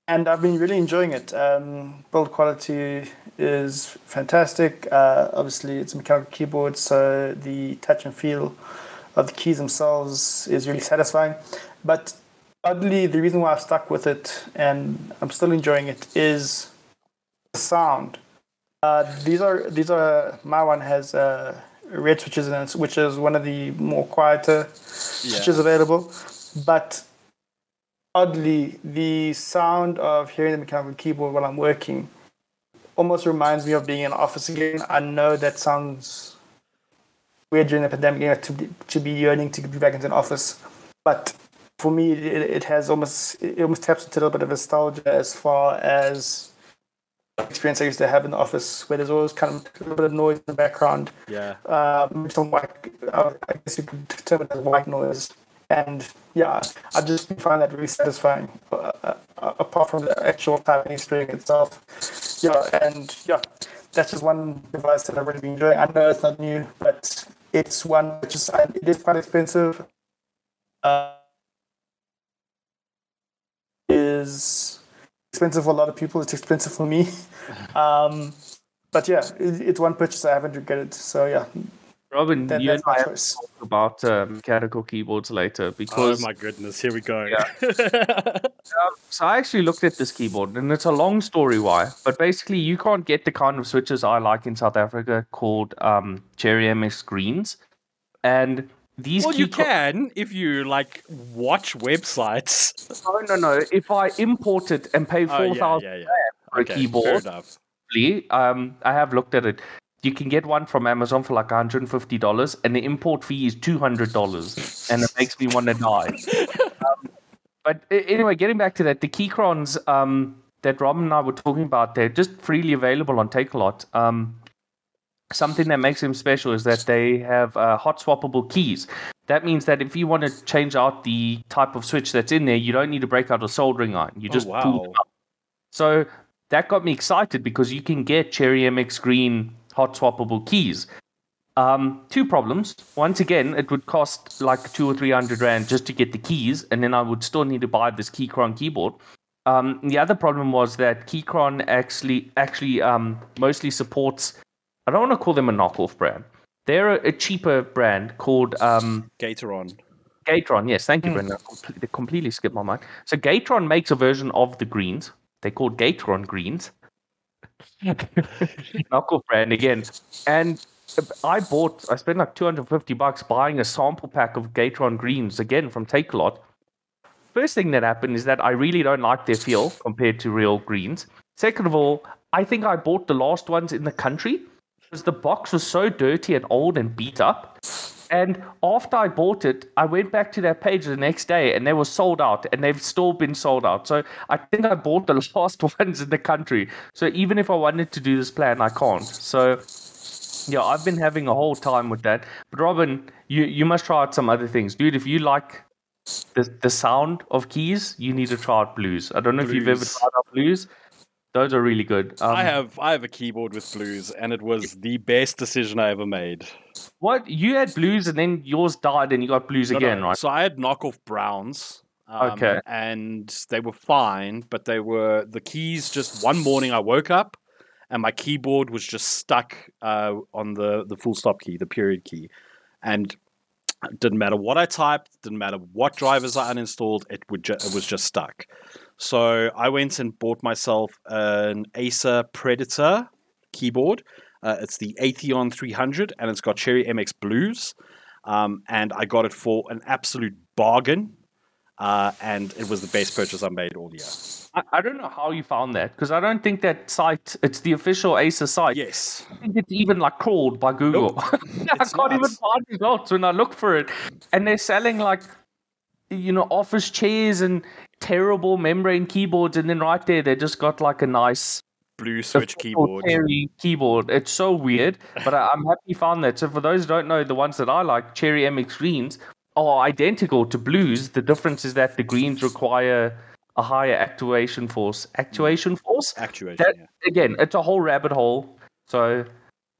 S3: And I've been really enjoying it. Um, build quality is fantastic. Uh, obviously, it's a mechanical keyboard, so the touch and feel of the keys themselves is really satisfying. But oddly, the reason why I've stuck with it and I'm still enjoying it is the sound. Uh, these are these are my one has uh, red switches in it, which is one of the more quieter switches available. But oddly, the sound of hearing the mechanical keyboard while I'm working almost reminds me of being in office again. I know that sounds weird during the pandemic you know, to be, to be yearning to be back into an office, but for me, it, it has almost it almost taps into a little bit of nostalgia as far as experience I used to have in the office, where there's always kind of a little bit of noise in the background.
S1: Yeah.
S3: Um, some white, uh, I guess you could term it as white noise. And yeah, I just find that really satisfying. Uh, uh, apart from the actual typing string itself, yeah, and yeah, that's just one device that I've really been enjoying. I know it's not new, but it's one which is it is quite expensive. Uh, is expensive for a lot of people. It's expensive for me. Um, but yeah, it, it's one purchase I haven't regretted. So yeah,
S2: Robin,
S3: that,
S2: you and
S3: my
S2: I have
S3: choice.
S2: to talk about uh, mechanical keyboards later because
S1: Oh my goodness, here we go.
S2: So I actually looked at this keyboard, and it's a long story why. But basically, you can't get the kind of switches I like in South Africa called um, Cherry MX Greens, and these.
S1: well, you
S2: key-
S1: can if you like watch websites.
S2: No, no, no. If I import it and pay
S1: Oh
S2: four
S1: yeah, yeah, yeah.
S2: for
S1: Okay,
S2: a
S1: fair
S2: keyboard,
S1: enough.
S2: um, I have looked at it. You can get one from Amazon for like hundred and fifty dollars, and the import fee is two hundred dollars, and it makes me want to die. um, but anyway, getting back to that, the Keychrons um, that Rob and I were talking about, they're just freely available on Takealot. Um, something that makes them special is that they have uh, hot swappable keys. That means that if you want to change out the type of switch that's in there, you don't need to break out a soldering iron. You
S1: Oh,
S2: just pull
S1: wow.
S2: them out. So that got me excited because you can get Cherry MX Green hot swappable keys. Um, two problems. Once again, it would cost like two or three hundred rand just to get the keys, and then I would still need to buy this Keychron keyboard. Um, the other problem was that Keychron actually actually um, mostly supports. I don't want to call them a knockoff brand. They're a, a cheaper brand called um,
S1: Gateron.
S2: Gateron, yes, thank you, Brendan. I They completely skipped my mind. So Gateron makes a version of the greens. They're called Gateron greens. Knockoff brand again. And I bought, I spent like 250 bucks buying a sample pack of Gateron greens again from Takealot. First thing that happened is that I really don't like their feel compared to real greens. Second of all, I think I bought the last ones in the country because the box was so dirty and old and beat up. And after I bought it, I went back to their page the next day and they were sold out and they've still been sold out. So I think I bought the last ones in the country. So even if I wanted to do this plan, I can't. So yeah, I've been having a whole time with that. But Robin, you, you must try out some other things. Dude, if you like the, the sound of keys, you need to try out blues. I don't know if you've ever tried out blues. Those are really good. Um,
S1: I have I have a keyboard with blues, and it was the best decision I ever made.
S2: What? You had blues and then yours died and you got blues
S1: No,
S2: again,
S1: no,
S2: right?
S1: So I had knockoff browns. um,
S2: Okay.
S1: And they were fine, but they were the keys. Just one morning, I woke up, and my keyboard was just stuck uh, on the the full stop key, the period key, and it didn't matter what I typed, didn't matter what drivers I uninstalled, it would ju- it was just stuck. So I went and bought myself an Acer Predator keyboard. Uh, it's the Aethon 300, and it's got Cherry MX Blues. Um, and I got it for an absolute bargain. Uh, and it was the best purchase I made all year.
S2: I, I don't know how you found that because I don't think that site, it's the official Acer site.
S1: Yes.
S2: I think it's even like crawled by Google. Nope.
S1: I
S2: can't even find results when I look for it. And they're selling like, you know, office chairs and terrible membrane keyboards. And then right there, they just got like a nice
S1: Blue switch keyboard.
S2: Cherry keyboard. It's so weird, but I, I'm happy you found that. So for those who don't know, the ones that I like, Cherry MX greens, are identical to blues. The difference is that the greens require a higher actuation force. Actuation force?
S1: Actuation.
S2: That-
S1: yeah.
S2: again, it's a whole rabbit hole. So,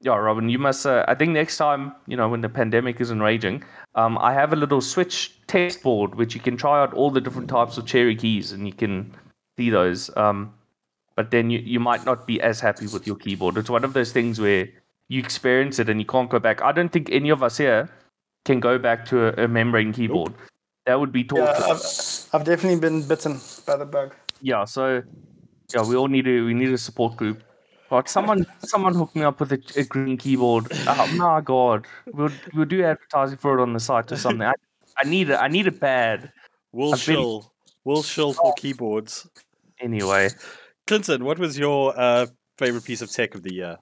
S2: yeah, Robin, you must. Uh, I think next time, you know, when the pandemic isn't raging, um, I have a little Switch test board which you can try out all the different types of cherry keys, and you can see those. Um, but then you, you might not be as happy with your keyboard. It's one of those things where you experience it and you can't go back. I don't think any of us here can go back to a, a membrane keyboard. That would be torture.
S3: Yeah, I've, I've definitely been bitten by the bug.
S2: yeah so yeah we all need to we need a support group like someone someone hook me up with a, a green keyboard oh my god we'll, we'll do advertising for it on the site or something i, I need it i need it bad
S1: We'll
S2: I've been-
S1: chill. Will shill for keyboards.
S2: Anyway,
S1: Clinton, what was your uh, favorite piece of tech of the year?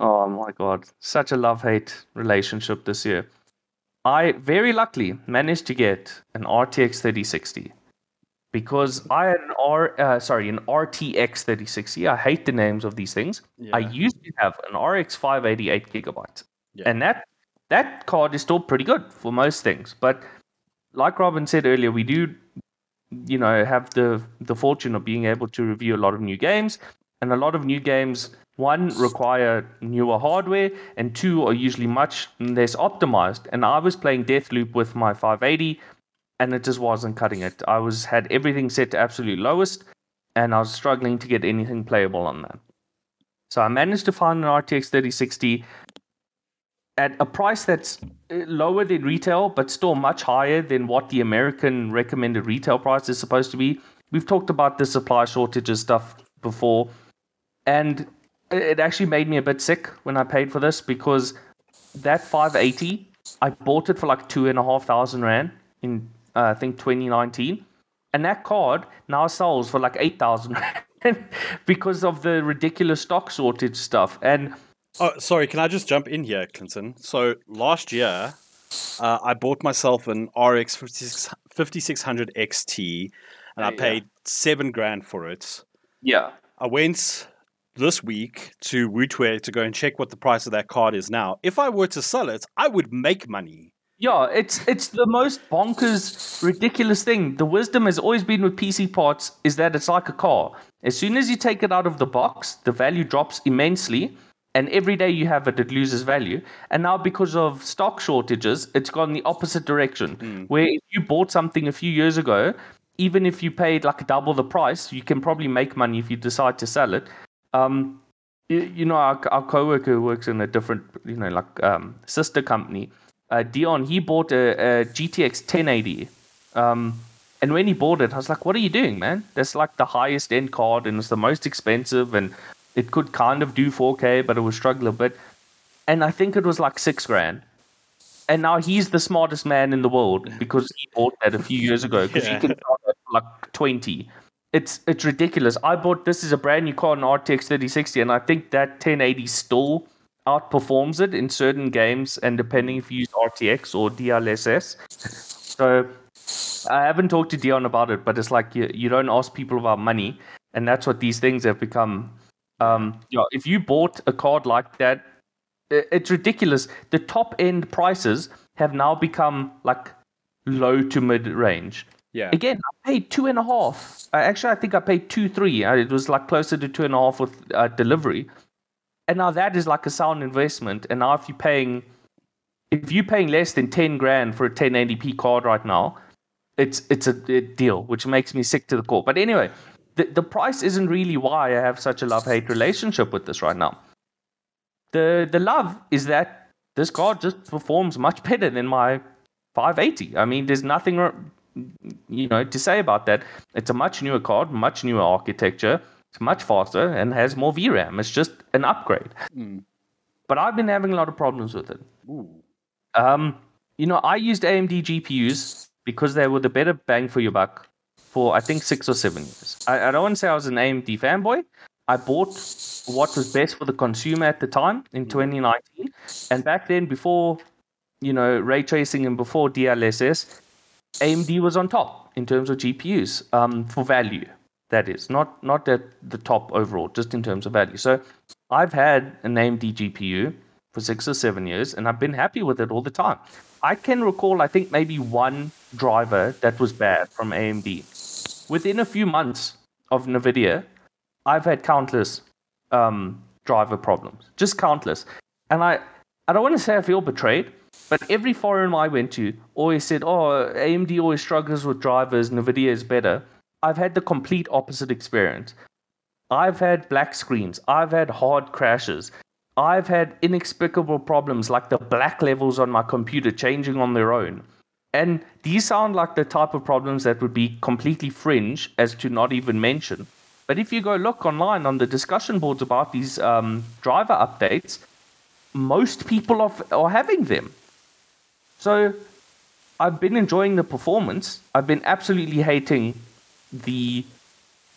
S2: oh my god, such a love hate relationship this year. I very luckily managed to get an RTX 3060 because I had an R, uh, sorry, an RTX 3060. I hate the names of these things. I
S1: Yeah.
S2: used to have an RX 588 gigabytes,
S1: Yeah.
S2: and that that card is still pretty good for most things. But like Robin said earlier, we do, you know, have the the fortune of being able to review a lot of new games, and a lot of new games one require newer hardware, and two are usually much less optimized. And I was playing Deathloop with my 580, and it just wasn't cutting it. I was had everything set to absolute lowest, and I was struggling to get anything playable on that. So I managed to find an RTX 3060 at a price that's uh, lower than retail, but still much higher than what the American recommended retail price is supposed to be. We've talked about the supply shortages stuff before, and it actually made me a bit sick when I paid for this because that 580, I bought it for like two and a half thousand rand in uh, I think 2019, and that card now sells for like eight thousand because of the ridiculous stock shortage stuff. And
S1: Oh, sorry. Can I just jump in here, Clinton? So last year, uh, I bought myself an RX 5600 XT, and I
S2: Yeah.
S1: paid seven grand for it.
S2: yeah,
S1: I went this week to Wootware to go and check what the price of that card is now. If I were to sell it, I would make money.
S2: Yeah, it's it's the most bonkers, ridiculous thing. The wisdom has always been with PC parts is that it's like a car. As soon as you take it out of the box, the value drops immensely, and every day you have it, it loses value. And now because of stock shortages, it's gone the opposite direction. Where if you bought something a few years ago, even if you paid like double the price, you can probably make money if you decide to sell it. Um, you, you know, our, our coworker who works in a different, you know, like um, sister company. Uh, Dion, he bought a, a GTX 1080. Um, and when he bought it, I was like, what are you doing, man? That's like the highest end card and it's the most expensive and it could kind of do 4K, but it would struggle a bit. And I think it was like six grand. And now he's the smartest man in the world because he bought that a few years ago because
S1: Yeah.
S2: you can sell that for like 20. It's it's ridiculous. I bought this is a brand new car, an RTX 3060, and I think that 1080 still outperforms it in certain games, and depending if you use RTX or DLSS. So I haven't talked to Dion about it, but it's like you, you don't ask people about money, and that's what these things have become. Um, yeah, if you bought a card like that, it's ridiculous. The top end prices have now become like low to mid range.
S1: Yeah.
S2: Again, I paid two and a half. Actually, I think I paid two three. It was like closer to two and a half with uh, delivery. And now that is like a sound investment. And now if you're paying, if you're paying less than ten grand for a 1080p card right now, it's it's a, a deal, which makes me sick to the core. But anyway, the the price isn't really why I have such a love hate relationship with this right now. The the love is that this card just performs much better than my 580. I mean, there's nothing you know to say about that. It's a much newer card, much newer architecture. It's much faster and has more VRAM. It's just an upgrade.
S1: Mm.
S2: But I've been having a lot of problems with it. Um, you know, I used AMD GPUs because they were the better bang for your buck for I think six or seven years. I, I don't want to say I was an AMD fanboy. I bought what was best for the consumer at the time in 2019, and back then, before you know ray tracing and before DLSS, AMD was on top in terms of GPUs um, for value. That is not not at the top overall, just in terms of value. So I've had an AMD GPU for six or seven years, and I've been happy with it all the time. I can recall, I think, maybe one driver that was bad from AMD. Within a few months of NVIDIA, I've had countless um, driver problems, just countless. And I, I don't want to say I feel betrayed, but every forum I went to always said, oh, AMD always struggles with drivers, NVIDIA is better. I've had the complete opposite experience. I've had black screens. I've had hard crashes. I've had inexplicable problems like the black levels on my computer changing on their own. And these sound like the type of problems that would be completely fringe as to not even mention. But if you go look online on the discussion boards about these um, driver updates, most people are, are having them. So I've been enjoying the performance. I've been absolutely hating the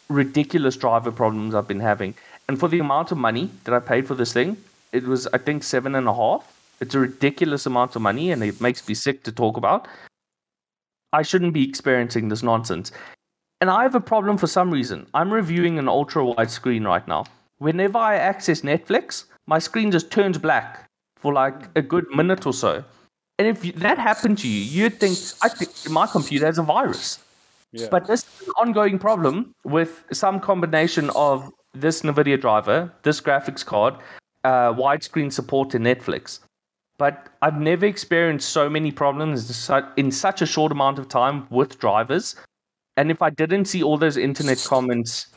S2: ridiculous driver problems I've been having. And for the amount of money that I paid for this thing, it was I think seven and a half. It's a ridiculous amount of money, and it makes me sick to talk about. I shouldn't be experiencing this nonsense. And I have a problem for some reason. I'm reviewing an ultra wide screen right now. Whenever I access Netflix, my screen just turns black for like a good minute or so. And if that happened to you, you'd think, I think my computer has a virus.
S1: Yeah.
S2: But this is an ongoing problem with some combination of this NVIDIA driver, this graphics card, uh, widescreen support, and Netflix. But I've never experienced so many problems in such a short amount of time with drivers. And if I didn't see all those internet comments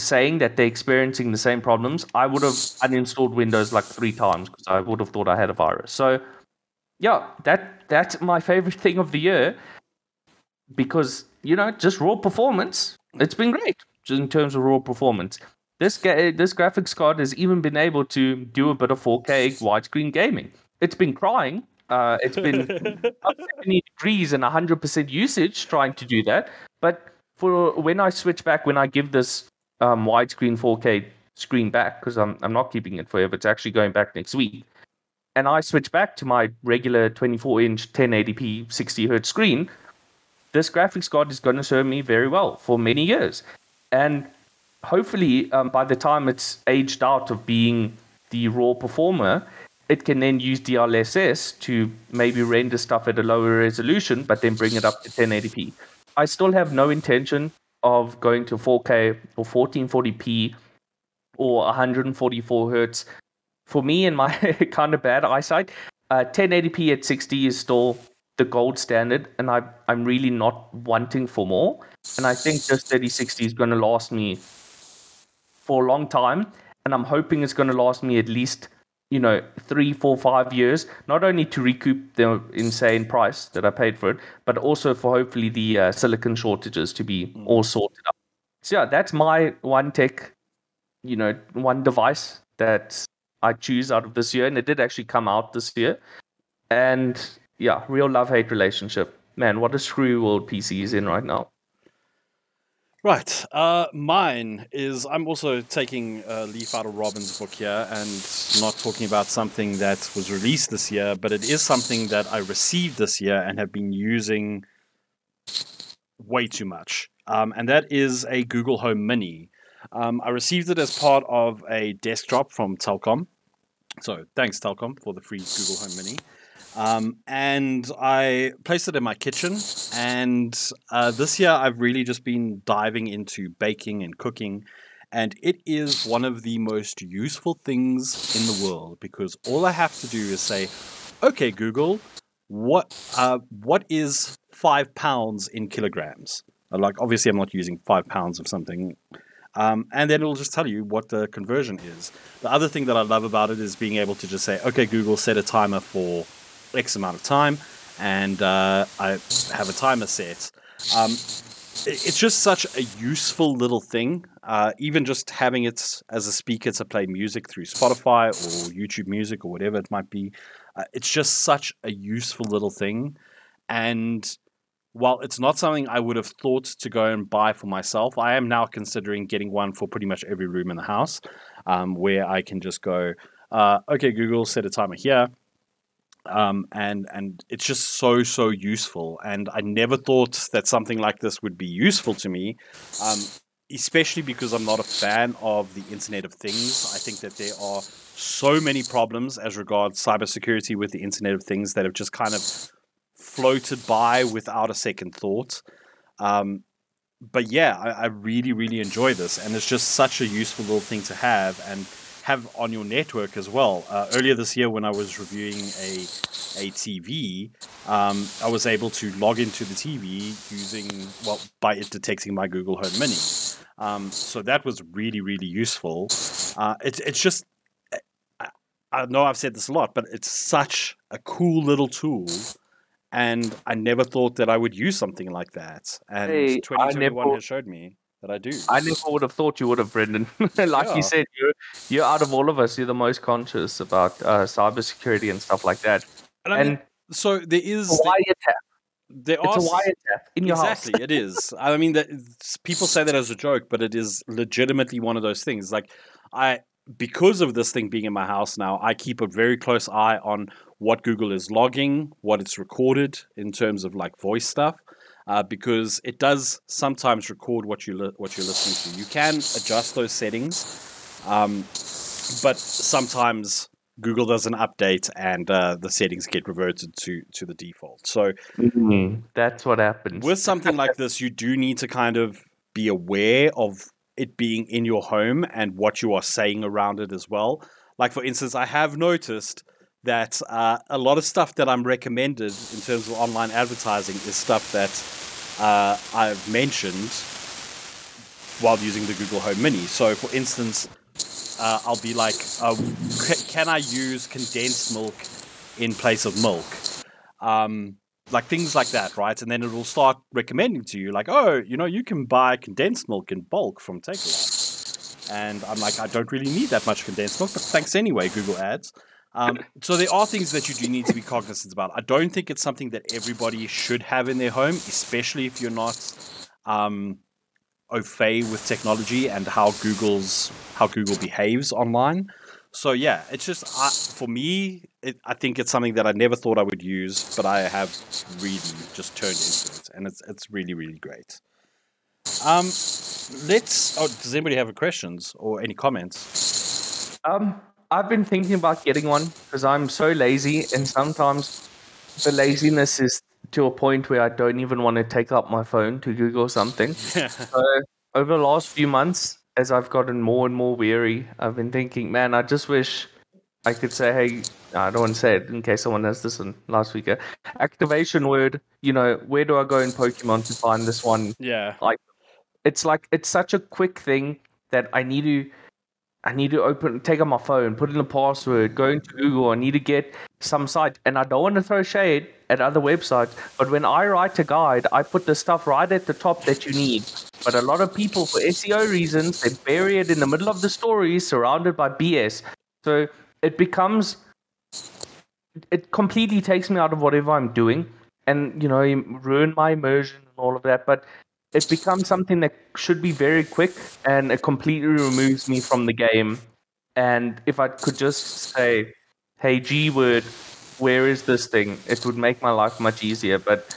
S2: saying that they're experiencing the same problems, I would have uninstalled Windows like three times because I would have thought I had a virus. So, yeah, that that's my favorite thing of the year because you know just raw performance. It's been great just in terms of raw performance. This ga- this graphics card has even been able to do a bit of 4K widescreen gaming. It's been crying. Uh, it's been up 70 degrees and 100% usage trying to do that. But for when I switch back, when I give this um, widescreen 4K screen back, because I'm I'm not keeping it forever. It's actually going back next week. And I switch back to my regular 24 inch 1080p 60 hertz screen. This graphics card is going to serve me very well for many years. And hopefully, um, by the time it's aged out of being the raw performer, it can then use DLSS to maybe render stuff at a lower resolution, but then bring it up to 1080p. I still have no intention of going to 4K or 1440p or 144 hertz. For me and my kind of bad eyesight, uh, 1080p at 60 is still the gold standard, and I, I'm really not wanting for more. And I think this 3060 is going to last me for a long time, and I'm hoping it's going to last me at least you know three, four, five years. Not only to recoup the insane price that I paid for it, but also for hopefully the uh, silicon shortages to be all sorted out. So yeah, that's my one tech, you know, one device that I choose out of this year, and it did actually come out this year. And yeah, real love hate relationship. Man, what a screw world PC is in right now.
S1: Right. Uh, mine is I'm also taking a leaf out of Robin's book here and not talking about something that was released this year, but it is something that I received this year and have been using way too much. Um, and that is a Google Home Mini. Um, I received it as part of a desktop from Telkom. So thanks, Telkom, for the free Google Home Mini. Um, and I placed it in my kitchen. And uh, this year, I've really just been diving into baking and cooking. And it is one of the most useful things in the world because all I have to do is say, okay, Google, what, uh, what is five pounds in kilograms? Like, obviously, I'm not using five pounds of something. Um, and then it'll just tell you what the conversion is. The other thing that I love about it is being able to just say, okay, Google, set a timer for X amount of time, and uh, I have a timer set. Um, it's just such a useful little thing. Uh, even just having it as a speaker to play music through Spotify or YouTube Music or whatever it might be, uh, it's just such a useful little thing. And while it's not something I would have thought to go and buy for myself, I am now considering getting one for pretty much every room in the house, um, where I can just go, uh, okay, Google, set a timer here um, and and it's just so so useful. And I never thought that something like this would be useful to me, um, especially because I'm not a fan of the Internet of Things. I think that there are so many problems as regards cybersecurity with the Internet of Things that have just kind of floated by without a second thought. Um, but yeah, I, I really really enjoy this, and it's just such a useful little thing to have and have on your network as well. Uh, earlier this year, when I was reviewing a a TV, um, I was able to log into the TV using well by it detecting my Google Home Mini. Um, so that was really really useful. Uh, it's it's just I, I know I've said this a lot, but it's such a cool little tool and I never thought that I would use something like that. And hey, 2021 never, has showed me that I do.
S2: I never would have thought you would have, Brendan. like yeah. you said, you're you're out of all of us, you're the most conscious about uh, cybersecurity and stuff like that.
S1: And, I mean, and so there is
S2: why the... you tap?
S1: there
S2: It's
S1: are
S2: a wiretap in your
S1: exactly
S2: house.
S1: it is i mean that people say that as a joke but it is legitimately one of those things like i because of this thing being in my house now i keep a very close eye on what google is logging what it's recorded in terms of like voice stuff uh, because it does sometimes record what you li- what you're listening to you can adjust those settings um, but sometimes google does an update and uh, the settings get reverted to to the default so
S2: Mhm, That's what happens.
S1: with something like this, you do need to kind of be aware of it being in your home and what you are saying around it as well. Like, for instance, I have noticed that uh, a lot of stuff that I'm recommended in terms of online advertising is stuff that uh, I've mentioned while using the Google Home Mini. So, for instance, uh, I'll be like, uh, can I use condensed milk in place of milk? Um, like things like that, right? And then it will start recommending to you, like, oh, you know, you can buy condensed milk in bulk from Takeaway. And I'm like, I don't really need that much condensed milk, but thanks anyway, Google Ads. Um, so there are things that you do need to be cognizant about. I don't think it's something that everybody should have in their home, especially if you're not um, au fait with technology and how Google's how Google behaves online. So yeah, it's just I, for me. It, I think it's something that I never thought I would use, but I have really just turned into it, and it's it's really really great. Um, let's. Oh, does anybody have any questions or any comments?
S2: Um, I've been thinking about getting one because I'm so lazy, and sometimes the laziness is to a point where I don't even want to take up my phone to Google something. so over the last few months, as I've gotten more and more weary, I've been thinking, man, I just wish I could say, hey, I don't want to say it in case someone has this one last week. uh, Activation word, you know, where do I go in Pokemon to find this one
S1: yeah, Like,
S2: it's like it's such a quick thing that I need to I need to open take out my phone, put in a password, go into Google, I need to get some site and I don't want to throw shade at other websites, but when I write a guide, I put the stuff right at the top that you need. But a lot of people for SEO reasons, they bury it in the middle of the story surrounded by BS. So it becomes it completely takes me out of whatever I'm doing and you know ruin my immersion and all of that but it becomes something that should be very quick and it completely removes me from the game. And if i could just say hey g word where is this thing? It would make my life much easier but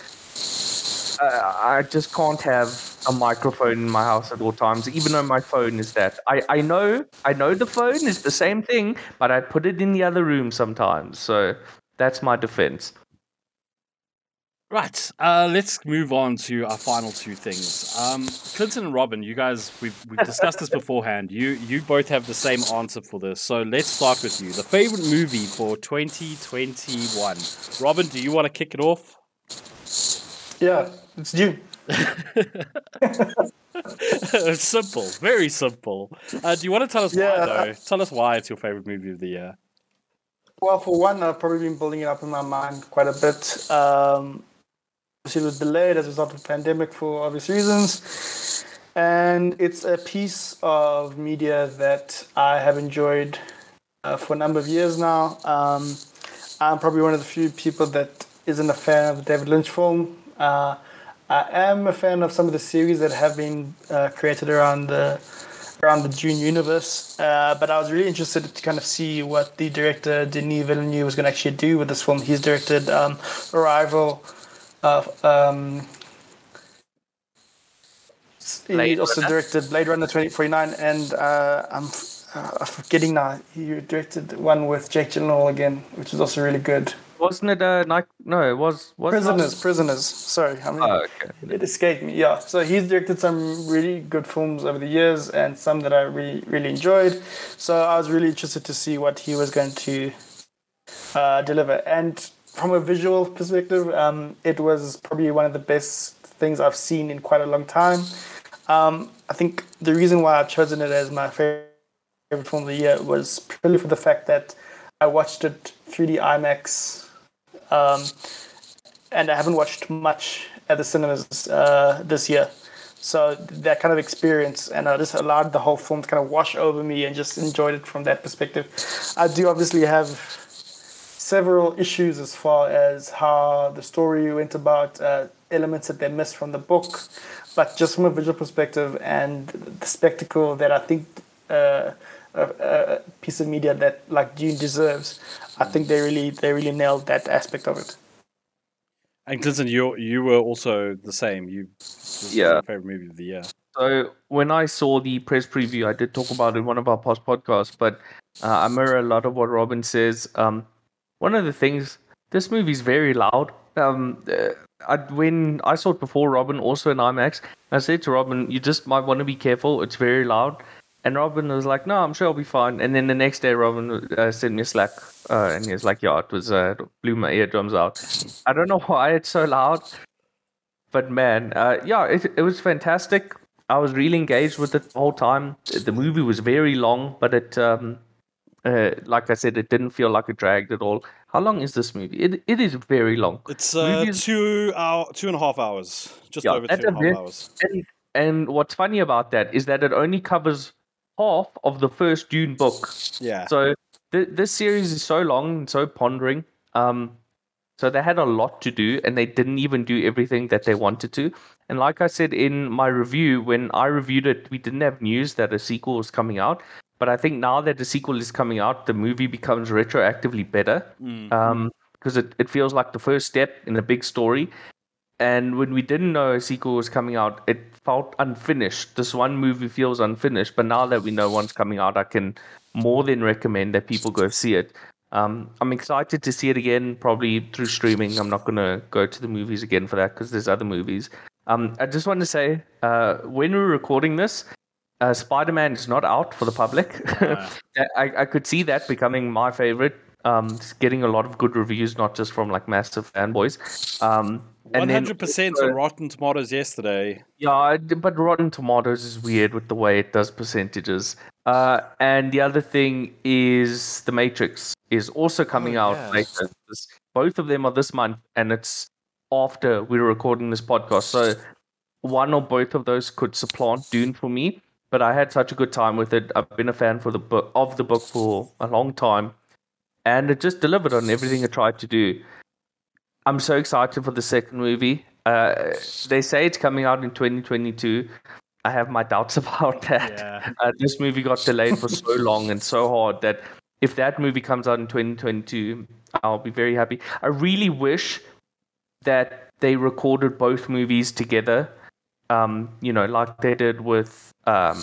S2: uh, i just can't have a microphone in my house at all times even though my phone is that. I, I know i know the phone is the same thing but i put it in the other room sometimes so that's my defense
S1: Right. Uh, let's move on to our final two things. Um, Clinton and Robin, you guys, we've, we've discussed this beforehand. You you both have the same answer for this. So let's start with you. The favorite movie for 2021. Robin, do you want to kick it off?
S3: Yeah, it's you.
S1: it's simple, very simple. Uh, do you want to tell us why,
S3: Yeah.
S1: though? Tell us why it's your favorite movie of the year.
S3: Well, for one, I've probably been building it up in my mind quite a bit. Um, it was delayed as a result of the pandemic for obvious reasons. And it's a piece of media that I have enjoyed uh, for a number of years now. Um, I'm probably one of the few people that isn't a fan of the David Lynch film. Uh, I am a fan of some of the series that have been uh, created around the around the Dune universe. Uh, but I was really interested to kind of see what the director Denis Villeneuve was going to actually do with this film. He's directed um, Arrival. Uh, um, he
S2: Blade
S3: also
S2: Runner.
S3: directed Blade Runner 2049, and uh, I'm, f- uh, forgetting now. He directed one with Jake Gyllenhaal again, which is also really good.
S2: wasn't it a night no it was was
S3: Prisoners, Prisoners. Sorry, I mean,
S2: oh, okay
S3: it escaped me. Yeah, so he's directed some really good films over the years, and some that I really really enjoyed. So I was really interested to see what he was going to uh, deliver. And from a visual perspective, um, it was probably one of the best things I've seen in quite a long time. Um, I think the reason why I've chosen it as my favorite film of the year was purely for the fact that I watched it 3D IMAX. Um, and I haven't watched much at the cinemas uh, this year. So that kind of experience, and I just allowed the whole film to kind of wash over me, and just enjoyed it from that perspective. I do obviously have several issues as far as how the story went about, uh, elements that they missed from the book, but just from a visual perspective and the spectacle that I think uh, a, a, piece of media that like Dune deserves, I think they really they really nailed that aspect of it.
S1: And Clinton, you you were also the same. You
S2: yeah
S1: your favorite movie of the year.
S2: So when I saw the press preview, I did talk about it in one of our past podcasts, but uh, I mirror a lot of what Robin says. Um, one of the things, this movie's very loud. Um, uh, I, when I saw it before, Robin also in IMAX, I said to Robin, "You just might want to be careful. It's very loud." And Robin was like, "No, I'm sure I'll be fine." And then the next day, Robin uh, sent me a Slack, uh, and he was like, "Yeah, it was uh, blew my eardrums out." I don't know why it's so loud, but man, uh, yeah, it, it was fantastic. I was really engaged with it the whole time. The movie was very long, but it, um, uh, like I said, it didn't feel like it dragged at all. How long is this movie? It it is very long.
S1: It's uh, two hour, two and a half hours, just yeah, over two and a half bit, hours.
S2: And, and what's funny about that is that it only covers half of the first Dune book.
S1: Yeah.
S2: So th- this series is so long and so pondering. Um, so they had a lot to do, and they didn't even do everything that they wanted to. And like I said in my review, when I reviewed it, we didn't have news that a sequel was coming out. But I think now that the sequel is coming out, the movie becomes retroactively better mm-hmm. um, because it, it feels like the first step in a big story. And when we didn't know a sequel was coming out, it felt unfinished. This one movie feels unfinished. But now that we know one's coming out, I can more than recommend that people go see it. Um, I'm excited to see it again, probably through streaming. I'm not going to go to the movies again for that because there's other movies. Um, I just want to say, uh, when we're recording this, uh, Spider Man is not out for the public. Uh. I, I could see that becoming my favorite. Um, getting a lot of good reviews, not just from like massive fanboys. Um,
S1: one hundred percent on Rotten Tomatoes yesterday.
S2: Yeah, but Rotten Tomatoes is weird with the way it does percentages. Uh, and the other thing is The Matrix is also coming oh, out yes. later. Both of them are this month, and it's after we're recording this podcast. So one or both of those could supplant Dune for me. But I had such a good time with it. I've been a fan for the book of the book for a long time, and it just delivered on everything it tried to do. I'm so excited for the second movie. Uh, they say it's coming out in 2022. I have my doubts about that. Yeah. Uh, this movie got delayed for so long and so hard that if that movie comes out in 2022, I'll be very happy. I really wish that they recorded both movies together. Um, you know, like they did with um,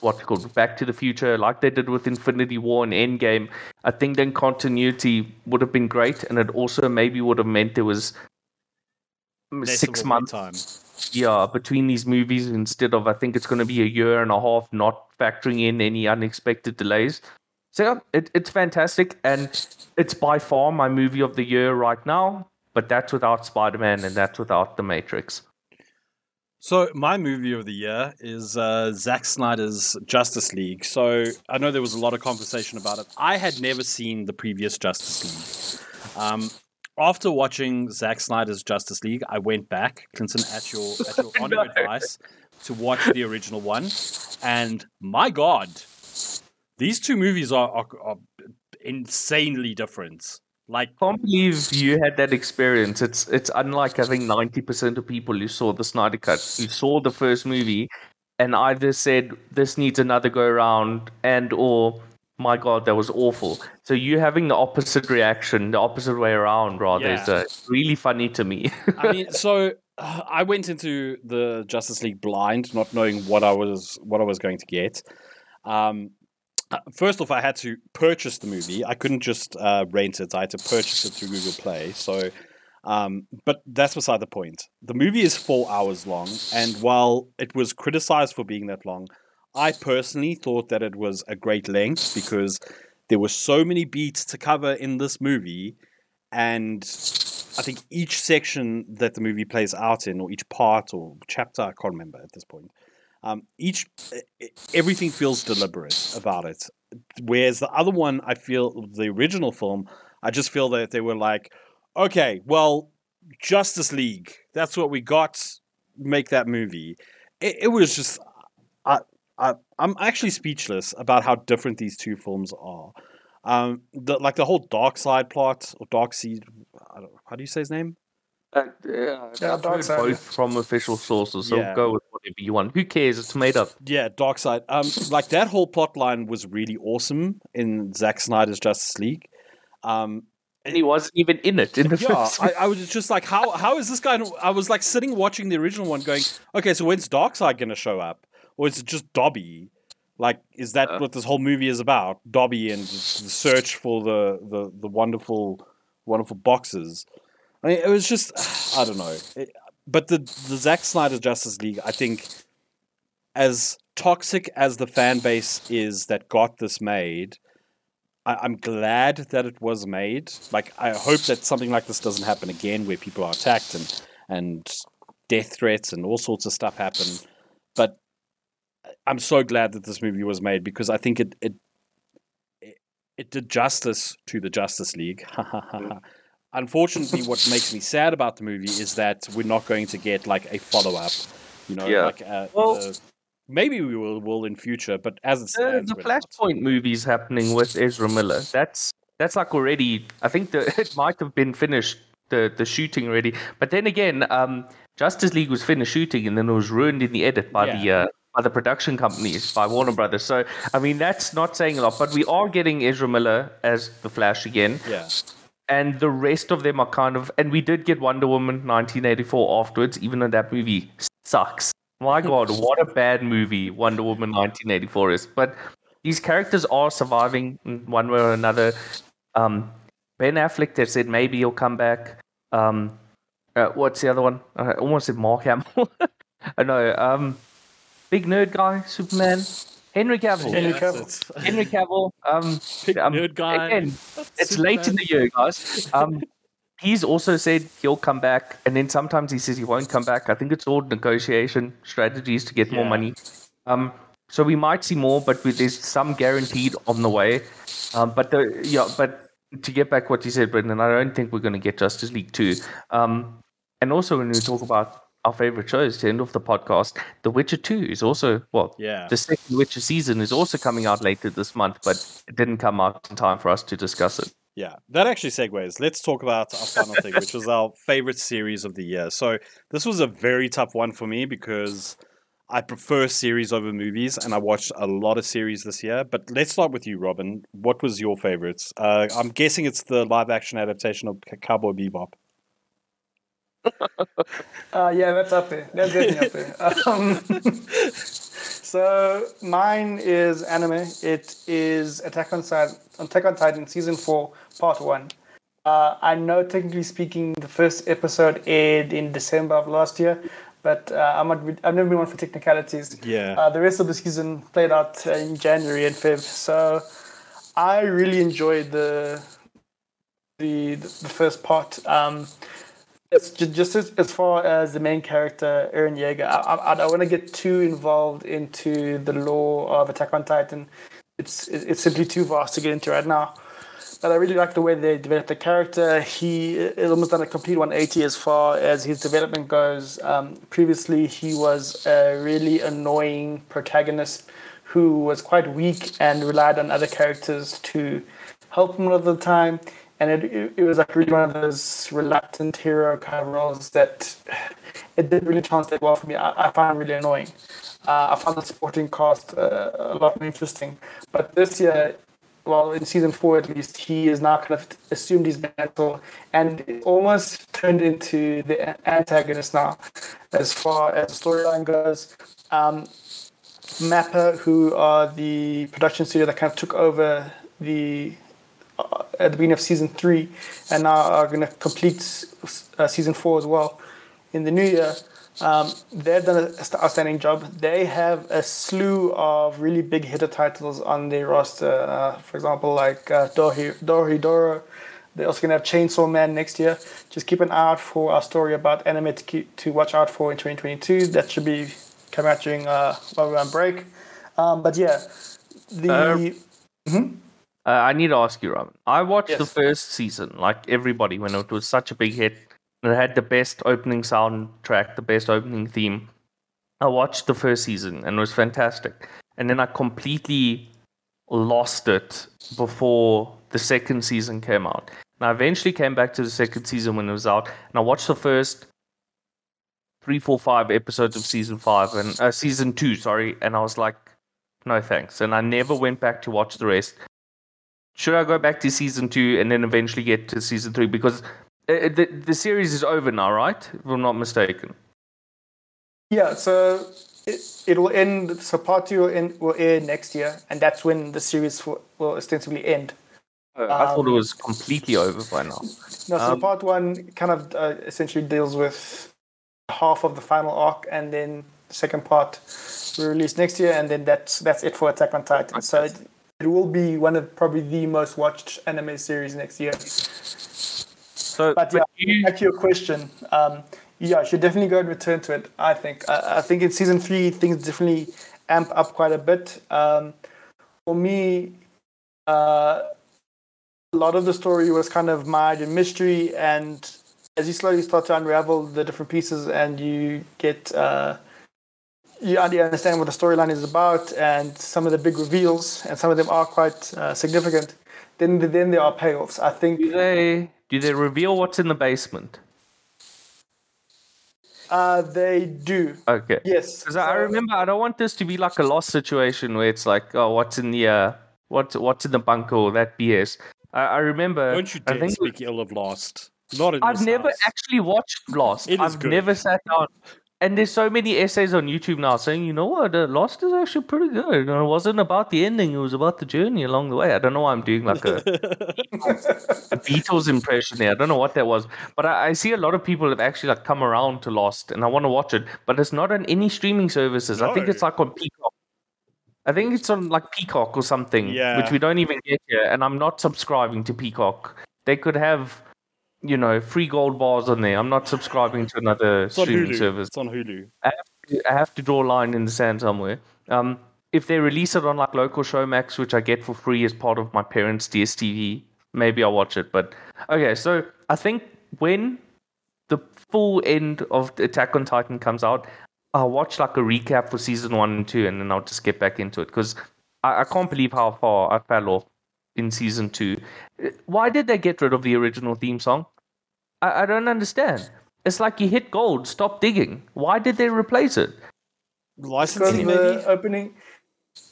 S2: what's called Back to the Future, like they did with Infinity War and Endgame. I think then continuity would have been great, and it also maybe would have meant there was Less six months time. Yeah, between these movies instead of I think it's going to be a year and a half, not factoring in any unexpected delays. So yeah, it, it's fantastic, and it's by far my movie of the year right now. But that's without Spider Man, and that's without The Matrix.
S1: So my movie of the year is uh, Zack Snyder's Justice League. So I know there was a lot of conversation about it. I had never seen the previous Justice League. Um, after watching Zack Snyder's Justice League, I went back, Clinton, at your at your honor no. advice, to watch the original one, and my God, these two movies are, are, are insanely different. Like,
S2: I can't believe you had that experience. It's it's unlike I think ninety percent of people who saw the Snyder Cut, who saw the first movie, and either said this needs another go around, and or my god, that was awful. So you having the opposite reaction, the opposite way around, rather, yeah. is uh, really funny to me.
S1: I mean, so uh, I went into the Justice League blind, not knowing what I was what I was going to get. Um, first off, I had to purchase the movie. I couldn't just uh, rent it. I had to purchase it through Google Play. So, um, but that's beside the point. The movie is four hours long, and while it was criticized for being that long, I personally thought that it was a great length because there were so many beats to cover in this movie, and I think each section that the movie plays out in, or each part or chapter, I can't remember at this point, um, each everything feels deliberate about it. Whereas the other one, I feel the original film, I just feel that they were like, okay, well, Justice League, that's what we got. Make that movie. It, it was just, I, I, I'm actually speechless about how different these two films are. Um, the, like the whole dark side plot or dark seed. I don't, how do you say his name?
S2: Uh, yeah,
S3: Yeah,
S2: I've
S3: Dark Side.
S2: both from official sources, so
S1: Yeah.
S2: go with whatever you want. Who cares? It's made up.
S1: Yeah, dark side. Um, like that whole plot line was really awesome in Zack Snyder's Justice League. Um,
S2: And he wasn't even in it in the
S1: yeah,
S2: first.
S1: I, I was just like, how how is this guy? I was like sitting watching the original one, going, okay, so when's Darkseid going to show up, or is it just Dobby? Like, is that
S2: Uh.
S1: what this whole movie is about? Dobby and the the search for the the the wonderful wonderful boxes. I mean, it was just I don't know. It- but the the Zack Snyder Justice League, I think, as toxic as the fan base is that got this made, I, I'm glad that it was made. Like, I hope that something like this doesn't happen again, where people are attacked and and death threats and all sorts of stuff happen. But I'm so glad that this movie was made because I think it it it, it did justice to the Justice League. Unfortunately, what makes me sad about the movie is that we're not going to get like a follow up. You know,
S2: Yeah.
S1: like uh,
S2: Well-
S1: uh, maybe we will will in future, but as it
S2: the,
S1: stands,
S2: the
S1: we're not.
S2: Flashpoint movies happening with Ezra Miller. That's that's like already. I think the, it might have been finished the the shooting already. But then again, um, Justice League was finished shooting and then it was ruined in the edit by the. Uh, by the production companies, by Warner Brothers. So, I mean, that's not saying a lot, but we are getting Ezra Miller as the Flash again.
S1: Yeah,
S2: and the rest of them are kind of and we did get Wonder Woman 1984 afterwards even though that movie sucks. My god what a bad movie Wonder Woman 1984 is. But these characters are surviving in one way or another. Um Ben Affleck they said maybe he'll come back. Um uh, what's the other one? I almost said Mark Hamill. I know um big nerd guy Superman Henry Cavill
S3: Henry Cavill.
S1: that's.
S2: Henry Cavill um
S1: Big
S2: um,
S1: nerd guy.
S2: again it's late in the year, guys. Um, he's also said he'll come back, and then sometimes he says he won't come back. I think it's all negotiation strategies to get more money. Um, so we might see more, but with, there's some guaranteed on the way. Um, but the yeah, but to get back what you said, Brendan, I don't think we're going to get Justice League two. Um, and also when we talk about our favorite shows, to end off the podcast, The Witcher two is also well,
S1: Yeah.
S2: the second Witcher season is also coming out later this month, but it didn't come out in time for us to discuss it.
S1: Yeah, that actually segues. Let's talk about our final thing, which was our favorite series of the year. So this was a very tough one for me because I prefer series over movies, and I watched a lot of series this year. But let's start with you, Robin. What was your favorites? Uh, I'm guessing it's the live action adaptation of Cowboy Bebop.
S3: Uh, yeah, that's up there. That's definitely up there. Um, so mine is anime. It is Attack on Titan, Attack on Titan season four, part one. Uh, I know, technically speaking, the first episode aired in December of last year, but uh, I'm not, I've never been one for technicalities.
S1: Yeah.
S3: Uh, the rest of the season played out in January and Feb. So I really enjoyed the the the, the first part. Um, it's just, just as, as far as the main character, Eren Yeager. I, I, I don't want to get too involved into the lore of Attack on Titan. It's it's simply too vast to get into right now. But I really like the way they developed the character. He is almost done a complete 180 as far as his development goes. Um, previously, he was a really annoying protagonist who was quite weak and relied on other characters to help him a lot of the time. And it, it, it was like really one of those reluctant hero kind of roles that it didn't really translate well for me. I, I found really annoying. Uh, I found the supporting cast uh, a lot more interesting. But this year, well, in season four at least, he is now kind of assumed his mantle and almost turned into the antagonist now, as far as the storyline goes. Um, Mappa, who are the production studio that kind of took over the uh, at the beginning of season three, and now are going to complete uh, season four as well in the new year. Um, they've done an outstanding job. They have a slew of really big hitter titles on their roster. Uh, for example, like uh, Dorohedoro. They're also gonna have Chainsaw Man next year. Just keep an eye out for our story about anime to keep to watch out for in 2022. That should be coming out during uh, while we're on break. Um, but yeah, the
S2: Uh, I need to ask you, Robin. I watched the first season, like everybody, when it was such a big hit. It had the best opening soundtrack, the best opening theme. I watched the first season and it was fantastic. And then I completely lost it before the second season came out. And I eventually came back to the second season when it was out, and I watched the first three, four, five episodes of season five and uh, season two, sorry, and I was like, no thanks, and I never went back to watch the rest. Should I go back to season two and then eventually get to season three? Because uh, the the series is over now, right? If I'm not mistaken.
S3: Yeah, so it, will end. So part two will, end, will air next year, and that's when the series will, will ostensibly end.
S2: Uh, I thought it was completely over by now.
S3: No, so
S2: Um,
S3: part one kind of uh, essentially deals with half of the final arc, and then the second part will release next year, and then that's that's it for Attack on Titan. So it, it will be one of probably the most watched anime series next year.
S2: So,
S3: But yeah,
S2: you,
S3: back to your question, um, yeah, I should definitely go and return to it. I think. I, I think in season three things definitely amp up quite a bit. Um, for me, uh, a lot of the story was kind of mired in mystery, and as you slowly start to unravel the different pieces, and you get uh, you understand what the storyline is about, and some of the big reveals, and some of them are quite uh, significant. Then, then there are payoffs. I think
S2: do they do they reveal what's in the basement?
S3: uh, they do.
S2: Okay.
S3: Yes.
S2: Because I remember, I don't want this to be like a lost situation where it's like, oh, what's in the uh, what's what's in the bunker or that BS. I, I remember.
S1: Don't you
S2: I
S1: dare
S2: think
S1: speak ill of Lost. Not in
S2: I've never
S1: house.
S2: actually watched Lost.
S1: It is
S2: I've
S1: good.
S2: never sat down. And there's so many essays on YouTube now saying, you know what, uh, Lost is actually pretty good. And it wasn't about the ending; it was about the journey along the way. I don't know why I'm doing like a, a Beatles impression there. I don't know what that was, but I, I see a lot of people have actually like come around to Lost, and I want to watch it, but it's not on any streaming services. I think it's like on Peacock. I think it's on like Peacock or something,
S1: yeah.
S2: which we don't even get here. And I'm not subscribing to Peacock. They could have, you know, free gold bars on there. I'm not subscribing to another
S1: It's
S2: streaming service.
S1: It's on Hulu.
S2: I have to draw a line in the sand somewhere. Um, if they release it on like local Showmax, which I get for free as part of my parents' DSTV, maybe I'll watch it. But okay, so I think when the full end of Attack on Titan comes out, I'll watch like a recap for season one and two, and then I'll just get back into it because I, I can't believe how far I fell off in season two. Why did they get rid of the original theme song? I, I don't understand. It's like you hit gold, stop digging. Why did they replace it?
S3: because
S1: Licensing,
S3: the
S1: maybe?
S3: opening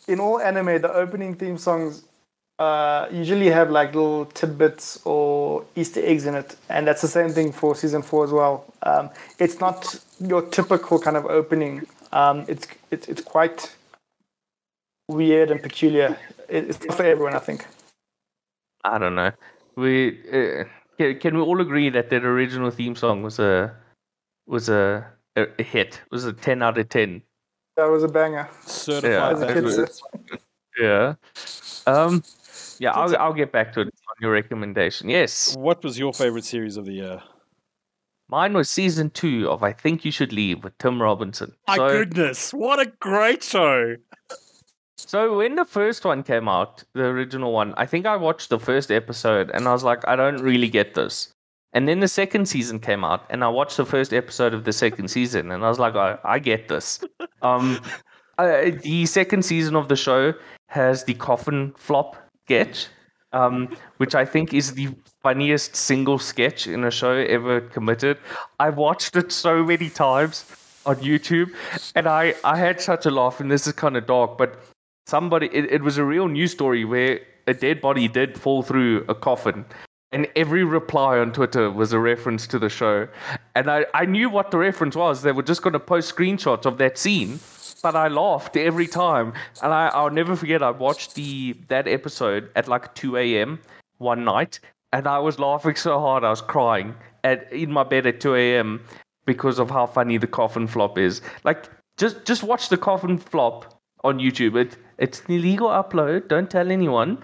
S3: in all anime the opening theme songs uh, usually have like little tidbits or easter eggs in it and that's the same thing for season four as well um, it's not your typical kind of opening um, it's, it's it's quite weird and peculiar it's not for everyone i think
S2: I don't know. We uh, can, can we all agree that that original theme song was a was a a, a hit? Was a ten out of ten?
S3: that was a banger
S1: Certified.
S3: as a
S2: Yeah,
S3: kid
S2: Yeah. Um. Yeah, I'll I'll get back to it on your recommendation. Yes,
S1: What was your favorite series of the year?
S2: mine was season two of I Think You Should Leave with Tim Robinson.
S1: My
S2: so,
S1: goodness, what a great show!
S2: So when the first one came out, the original one, I think I watched the first episode and I was like, I don't really get this. And then the second season came out and I watched the first episode of the second season and I was like, I, I get this. Um, uh, the second season of the show has the coffin flop sketch, um, which I think is the funniest single sketch in a show ever committed. I've watched it so many times on YouTube, and I, I had such a laugh. And this is kind of dark, but somebody, it, it was a real news story where a dead body did fall through a coffin. And every reply on Twitter was a reference to the show. And I, I knew what the reference was. They were just going to post screenshots of that scene but I laughed every time, and I, I'll never forget. I watched the that episode at like two a.m. one night, and I was laughing so hard I was crying at in my bed at two a.m. because of how funny the coffin flop is. Like, just just watch the coffin flop on YouTube. It it's an illegal upload. Don't tell anyone.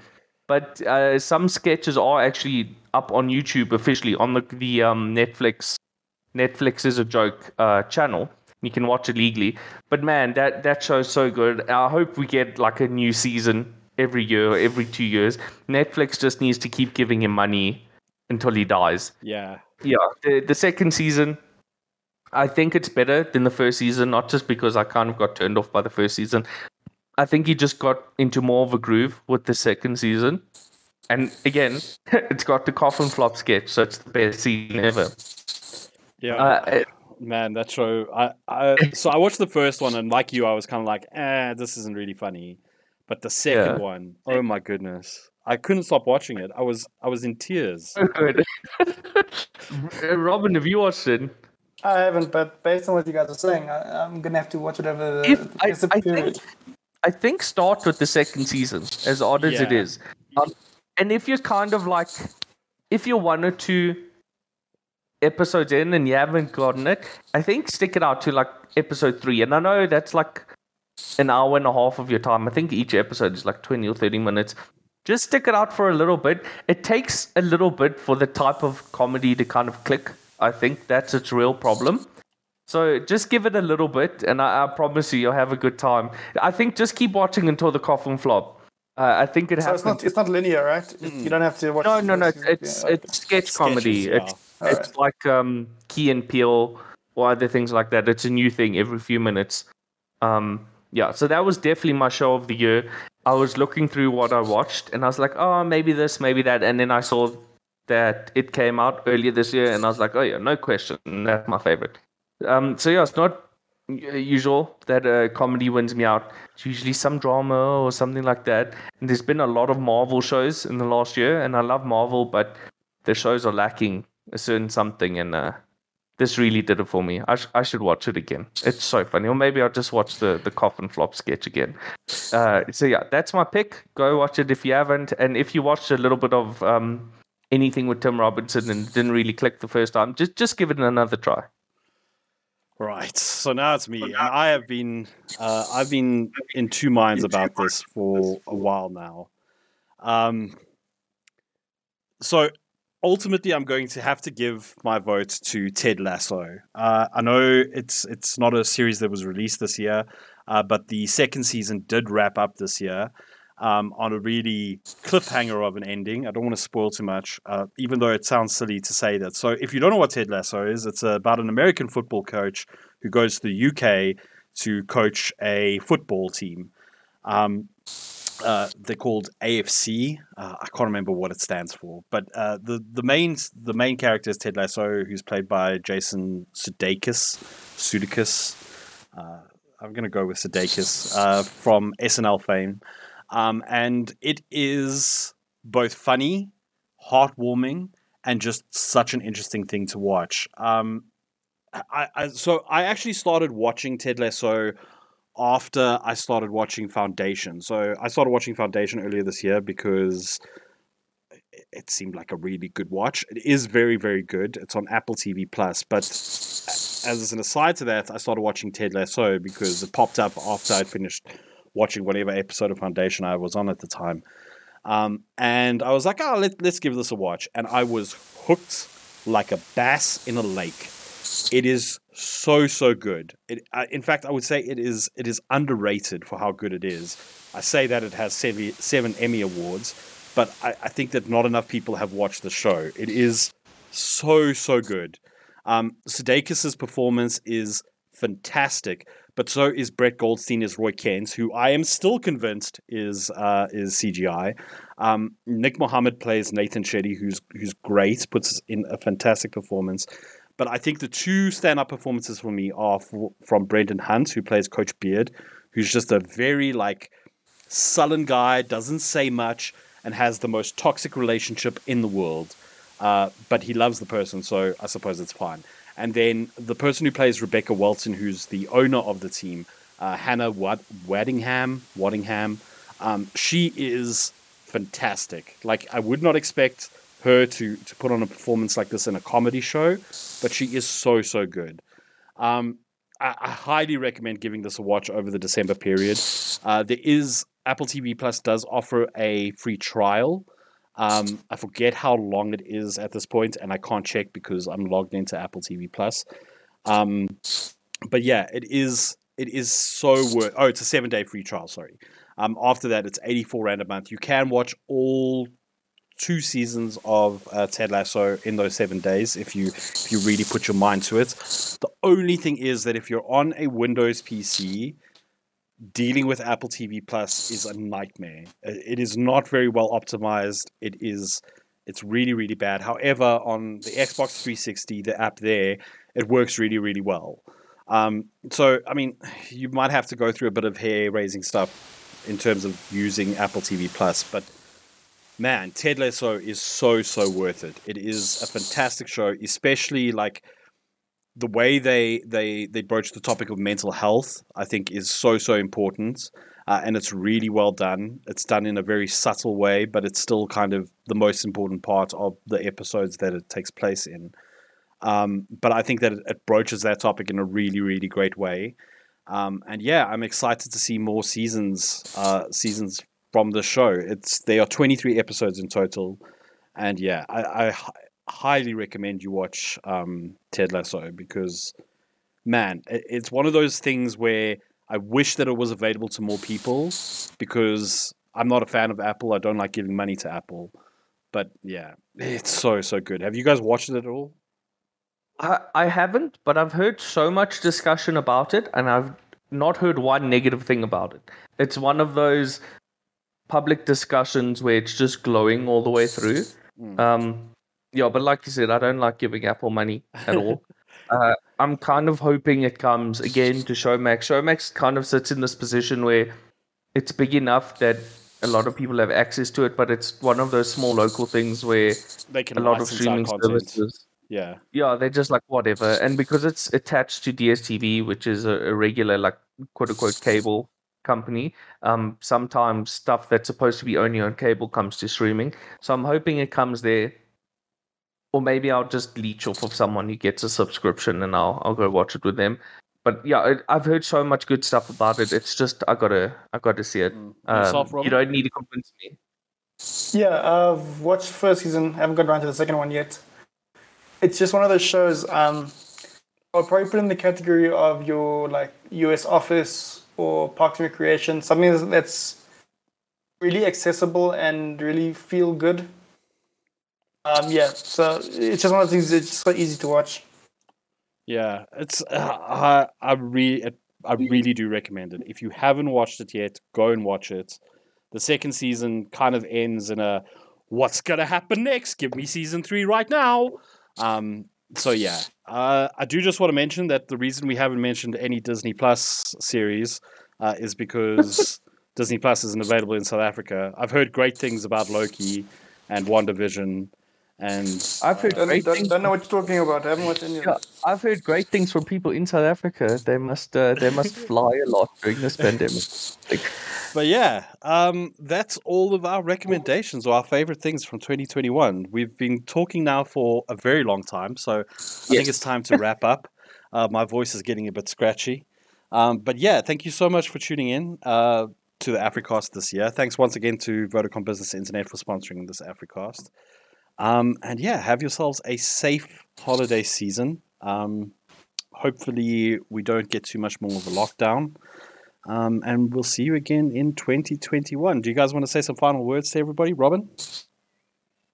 S2: But uh, some sketches are actually up on YouTube officially on the the um, Netflix Netflix is a joke uh, channel. You can watch it legally. But man, that that show's so good. I hope we get like a new season every year, every two years. Netflix just needs to keep giving him money until he dies.
S1: Yeah.
S2: Yeah, the the second season, I think it's better than the first season. Not just because I kind of got turned off by the first season. I think he just got into more of a groove with the second season. And again, it's got the coffin flop sketch, so it's the best season ever.
S1: Yeah,
S2: Uh, it-
S1: man, that show. I, I so I watched the first one, and like you, I was kind of like, eh, this isn't really funny. But the second
S2: Yeah.
S1: one, oh my goodness, I couldn't stop watching it. I was I was in tears.
S2: so. Robin, have you watched it?
S3: I haven't, but based on what you guys are saying, I, I'm gonna have to watch whatever.
S2: If-
S3: the
S2: I- I
S3: period.
S2: I think start with the second season, as odd as it
S1: Yeah.
S2: is. Um, and if you're kind of like, if you're one or two episodes in and you haven't gotten it, I think stick it out to like episode three. And I know that's like an hour and a half of your time. I think each episode is like 20 or 30 minutes. Just stick it out for a little bit. It takes a little bit for the type of comedy to kind of click. I think that's its real problem. So just give it a little bit, and I, I promise you, you'll have a good time. I think just keep watching until the coffin flop. Uh, I think it
S3: So
S2: happens.
S3: it's not it's not linear, right? You don't have to watch.
S2: no,
S3: the
S2: no, no. It's
S3: season.
S2: it's, it's sketch comedy.
S1: Sketches,
S2: It's
S1: yeah.
S2: it's like um, Key and Peele or other things like that. It's a new thing every few minutes. Um, yeah, so that was definitely my show of the year. I was looking through what I watched, and I was like, oh, maybe this, maybe that, and then I saw that it came out earlier this year, and I was like, oh yeah, no question, that's my favorite. Um, so yeah, it's not usual that comedy wins me out. It's usually some drama or something like that. And there's been a lot of Marvel shows in the last year, and I love Marvel, but the shows are lacking a certain something, and uh, this really did it for me. I, sh- I should watch it again. It's so funny. Or maybe I'll just watch the, the coffin flop sketch again. Uh, so yeah, that's my pick. Go watch it if you haven't. And if you watched a little bit of um, anything with Tim Robinson and didn't really click the first time, just just give it another try.
S1: Right. So now it's me, and I have been uh, I've been in two minds about this for a while now. Um. So ultimately, I'm going to have to give my vote to Ted Lasso. Uh, I know it's it's not a series that was released this year, uh, but the second season did wrap up this year. Um, on a really cliffhanger of an ending. I don't want to spoil too much, uh, even though it sounds silly to say that. So, if you don't know what Ted Lasso is, it's about an American football coach who goes to the UK to coach a football team. Um, uh, they're called AFC. Uh, I can't remember what it stands for, but uh, the the main the main character is Ted Lasso, who's played by Jason Sudeikis. Sudeikis. Uh, I'm gonna go with Sudeikis uh, from SNL fame, um, and it is both funny, heartwarming, and just such an interesting thing to watch. Um, I, I so I actually started watching Ted Lasso after I started watching Foundation. So I started watching Foundation earlier this year because it- seemed like a really good watch. It is very very good. It's on Apple TV Plus, but as an aside to that, I started watching Ted Lasso because it popped up after I'd finished watching whatever episode of Foundation I was on at the time. Um, and I was like, oh, let, let's give this a watch. And I was hooked like a bass in a lake. It is so so good. It, I, in fact, I would say it is it is underrated for how good it is. I say that it has seven, seven Emmy awards, but I, I think that not enough people have watched the show. It is so so good. Um, Sudeikis' performance is fantastic, but so is Brett Goldstein as Roy Kent, who I am still convinced is uh, is CGI. Um, Nick Mohammed plays Nathan Shetty, who's who's great, puts in a fantastic performance. But I think the two stand-up performances for me are f- from Brendan Hunt, who plays Coach Beard, who's just a very like sullen guy, doesn't say much, and has the most toxic relationship in the world. Uh, but he loves the person, so I suppose it's fine. And then the person who plays Rebecca Walton, who's the owner of the team, uh, Hannah Wad- Waddingham, Waddingham, um, she is fantastic. Like I would not expect her to to put on a performance like this in a comedy show, but she is so so good. Um, I, I highly recommend giving this a watch over the December period. Uh, there is Apple TV Plus does offer a free trial. Um, I forget how long it is at this point, and I can't check because I'm logged into Apple TV Plus. Um, but yeah, it is it is so worth. Oh, it's a seven day free trial. Sorry. Um, after that, it's eighty four rand a month. You can watch all two seasons of uh, Ted Lasso in those seven days if you if you really put your mind to it. The only thing is that if you're on a Windows PC, dealing with Apple TV Plus is a nightmare. It is not very well optimized. It is it's really really bad. However, on the Xbox 360, the app there, it works really really well. Um, so I mean, you might have to go through a bit of hair raising stuff in terms of using Apple TV Plus, but man, Ted Lasso is so so worth it. It is a fantastic show, especially like the way they they they broach the topic of mental health. I think is so so important, uh, and it's really well done. It's done in a very subtle way, but it's still kind of the most important part of the episodes that it takes place in. Um, but I think that it, it, broaches that topic in a really really great way. Um, and yeah, I'm excited to see more seasons uh, seasons from the show. It's there are 23 episodes in total, and yeah, I, I highly recommend you watch um, Ted Lasso because, man, it, it's one of those things where I wish that it was available to more people because I'm not a fan of Apple. I don't like giving money to Apple, but yeah, it's so so good. Have you guys watched it at all?
S2: I I haven't, but I've heard so much discussion about it, and I've not heard one negative thing about it. It's one of those public discussions where it's just glowing all the way through. Mm. Um, yeah, but like you said, I don't like giving Apple money at all. uh, I'm kind of hoping it comes again to Showmax. Showmax kind of sits in this position where it's big enough that a lot of people have access to it, but it's one of those small local things where
S1: they can
S2: a lot of streaming services.
S1: Yeah.
S2: Yeah, they're just like whatever. And because it's attached to DSTV, which is a, a regular like quote unquote cable company. Um, sometimes stuff that's supposed to be only on cable comes to streaming. So I'm hoping it comes there. Or maybe I'll just leech off of someone who gets a subscription and I'll I'll go watch it with them. But yeah, I've heard so much good stuff about it. It's just I gotta I gotta see it. Mm. Um, you don't need to convince me.
S3: Yeah, I've watched first season. haven't got around to the second one yet. It's just one of those shows. Um, I'll probably put in the category of your like U.S. Office or Parks and Recreation, something that's really accessible and really feel good. Um, yeah, so it's just one of the things that's so easy to watch.
S1: Yeah, it's uh, I I really I really do recommend it. If you haven't watched it yet, go and watch it. The second season kind of ends in a what's gonna happen next? Give me season three right now. Um, so yeah, uh, I do just want to mention that the reason we haven't mentioned any Disney Plus series uh, is because Disney Plus isn't available in South Africa. I've heard great things about Loki and WandaVision. And
S2: I've heard
S3: great don't, things. Don't know what you're talking about. I haven't watched any yeah,
S2: I've heard great things from people in South Africa. They must uh, they must fly a lot during this pandemic.
S1: but yeah, um, that's all of our recommendations or our favorite things from 2021. We've been talking now for a very long time, so I yes. think it's time to wrap up. Uh, my voice is getting a bit scratchy. Um, but yeah, thank you so much for tuning in uh, to the Africast this year. Thanks once again to Vodacom Business Internet for sponsoring this Africast. Um, and yeah, have yourselves a safe holiday season. Um, hopefully, we don't get too much more of a lockdown. Um, and we'll see you again in 2021. Do you guys want to say some final words to everybody? Robin?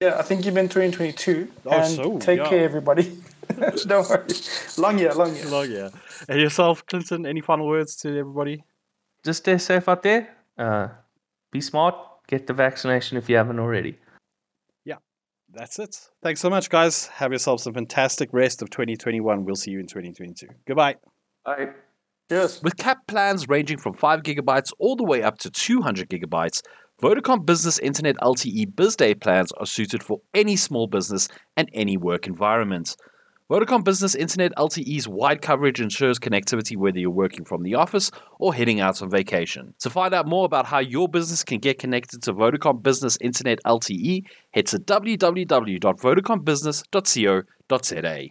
S3: Yeah, I think you've been 2022. Oh, and so, take yeah. care, everybody. Don't worry. Long year, long year.
S1: Long year. And yourself, Clinton, any final words to everybody?
S2: Just stay safe out there. Uh, be smart. Get the vaccination if you haven't already.
S1: Yeah, that's it. Thanks so much, guys. Have yourselves a fantastic rest of 2021. We'll see you in 2022. Goodbye.
S2: Bye.
S3: Yes.
S1: With cap plans ranging from 5 gigabytes all the way up to 200 gigabytes, Vodacom Business Internet LTE BizDay plans are suited for any small business and any work environment. Vodacom Business Internet LTE's wide coverage ensures connectivity whether you're working from the office or heading out on vacation. To find out more about how your business can get connected to Vodacom Business Internet LTE, head to www.vodacombusiness.co.za.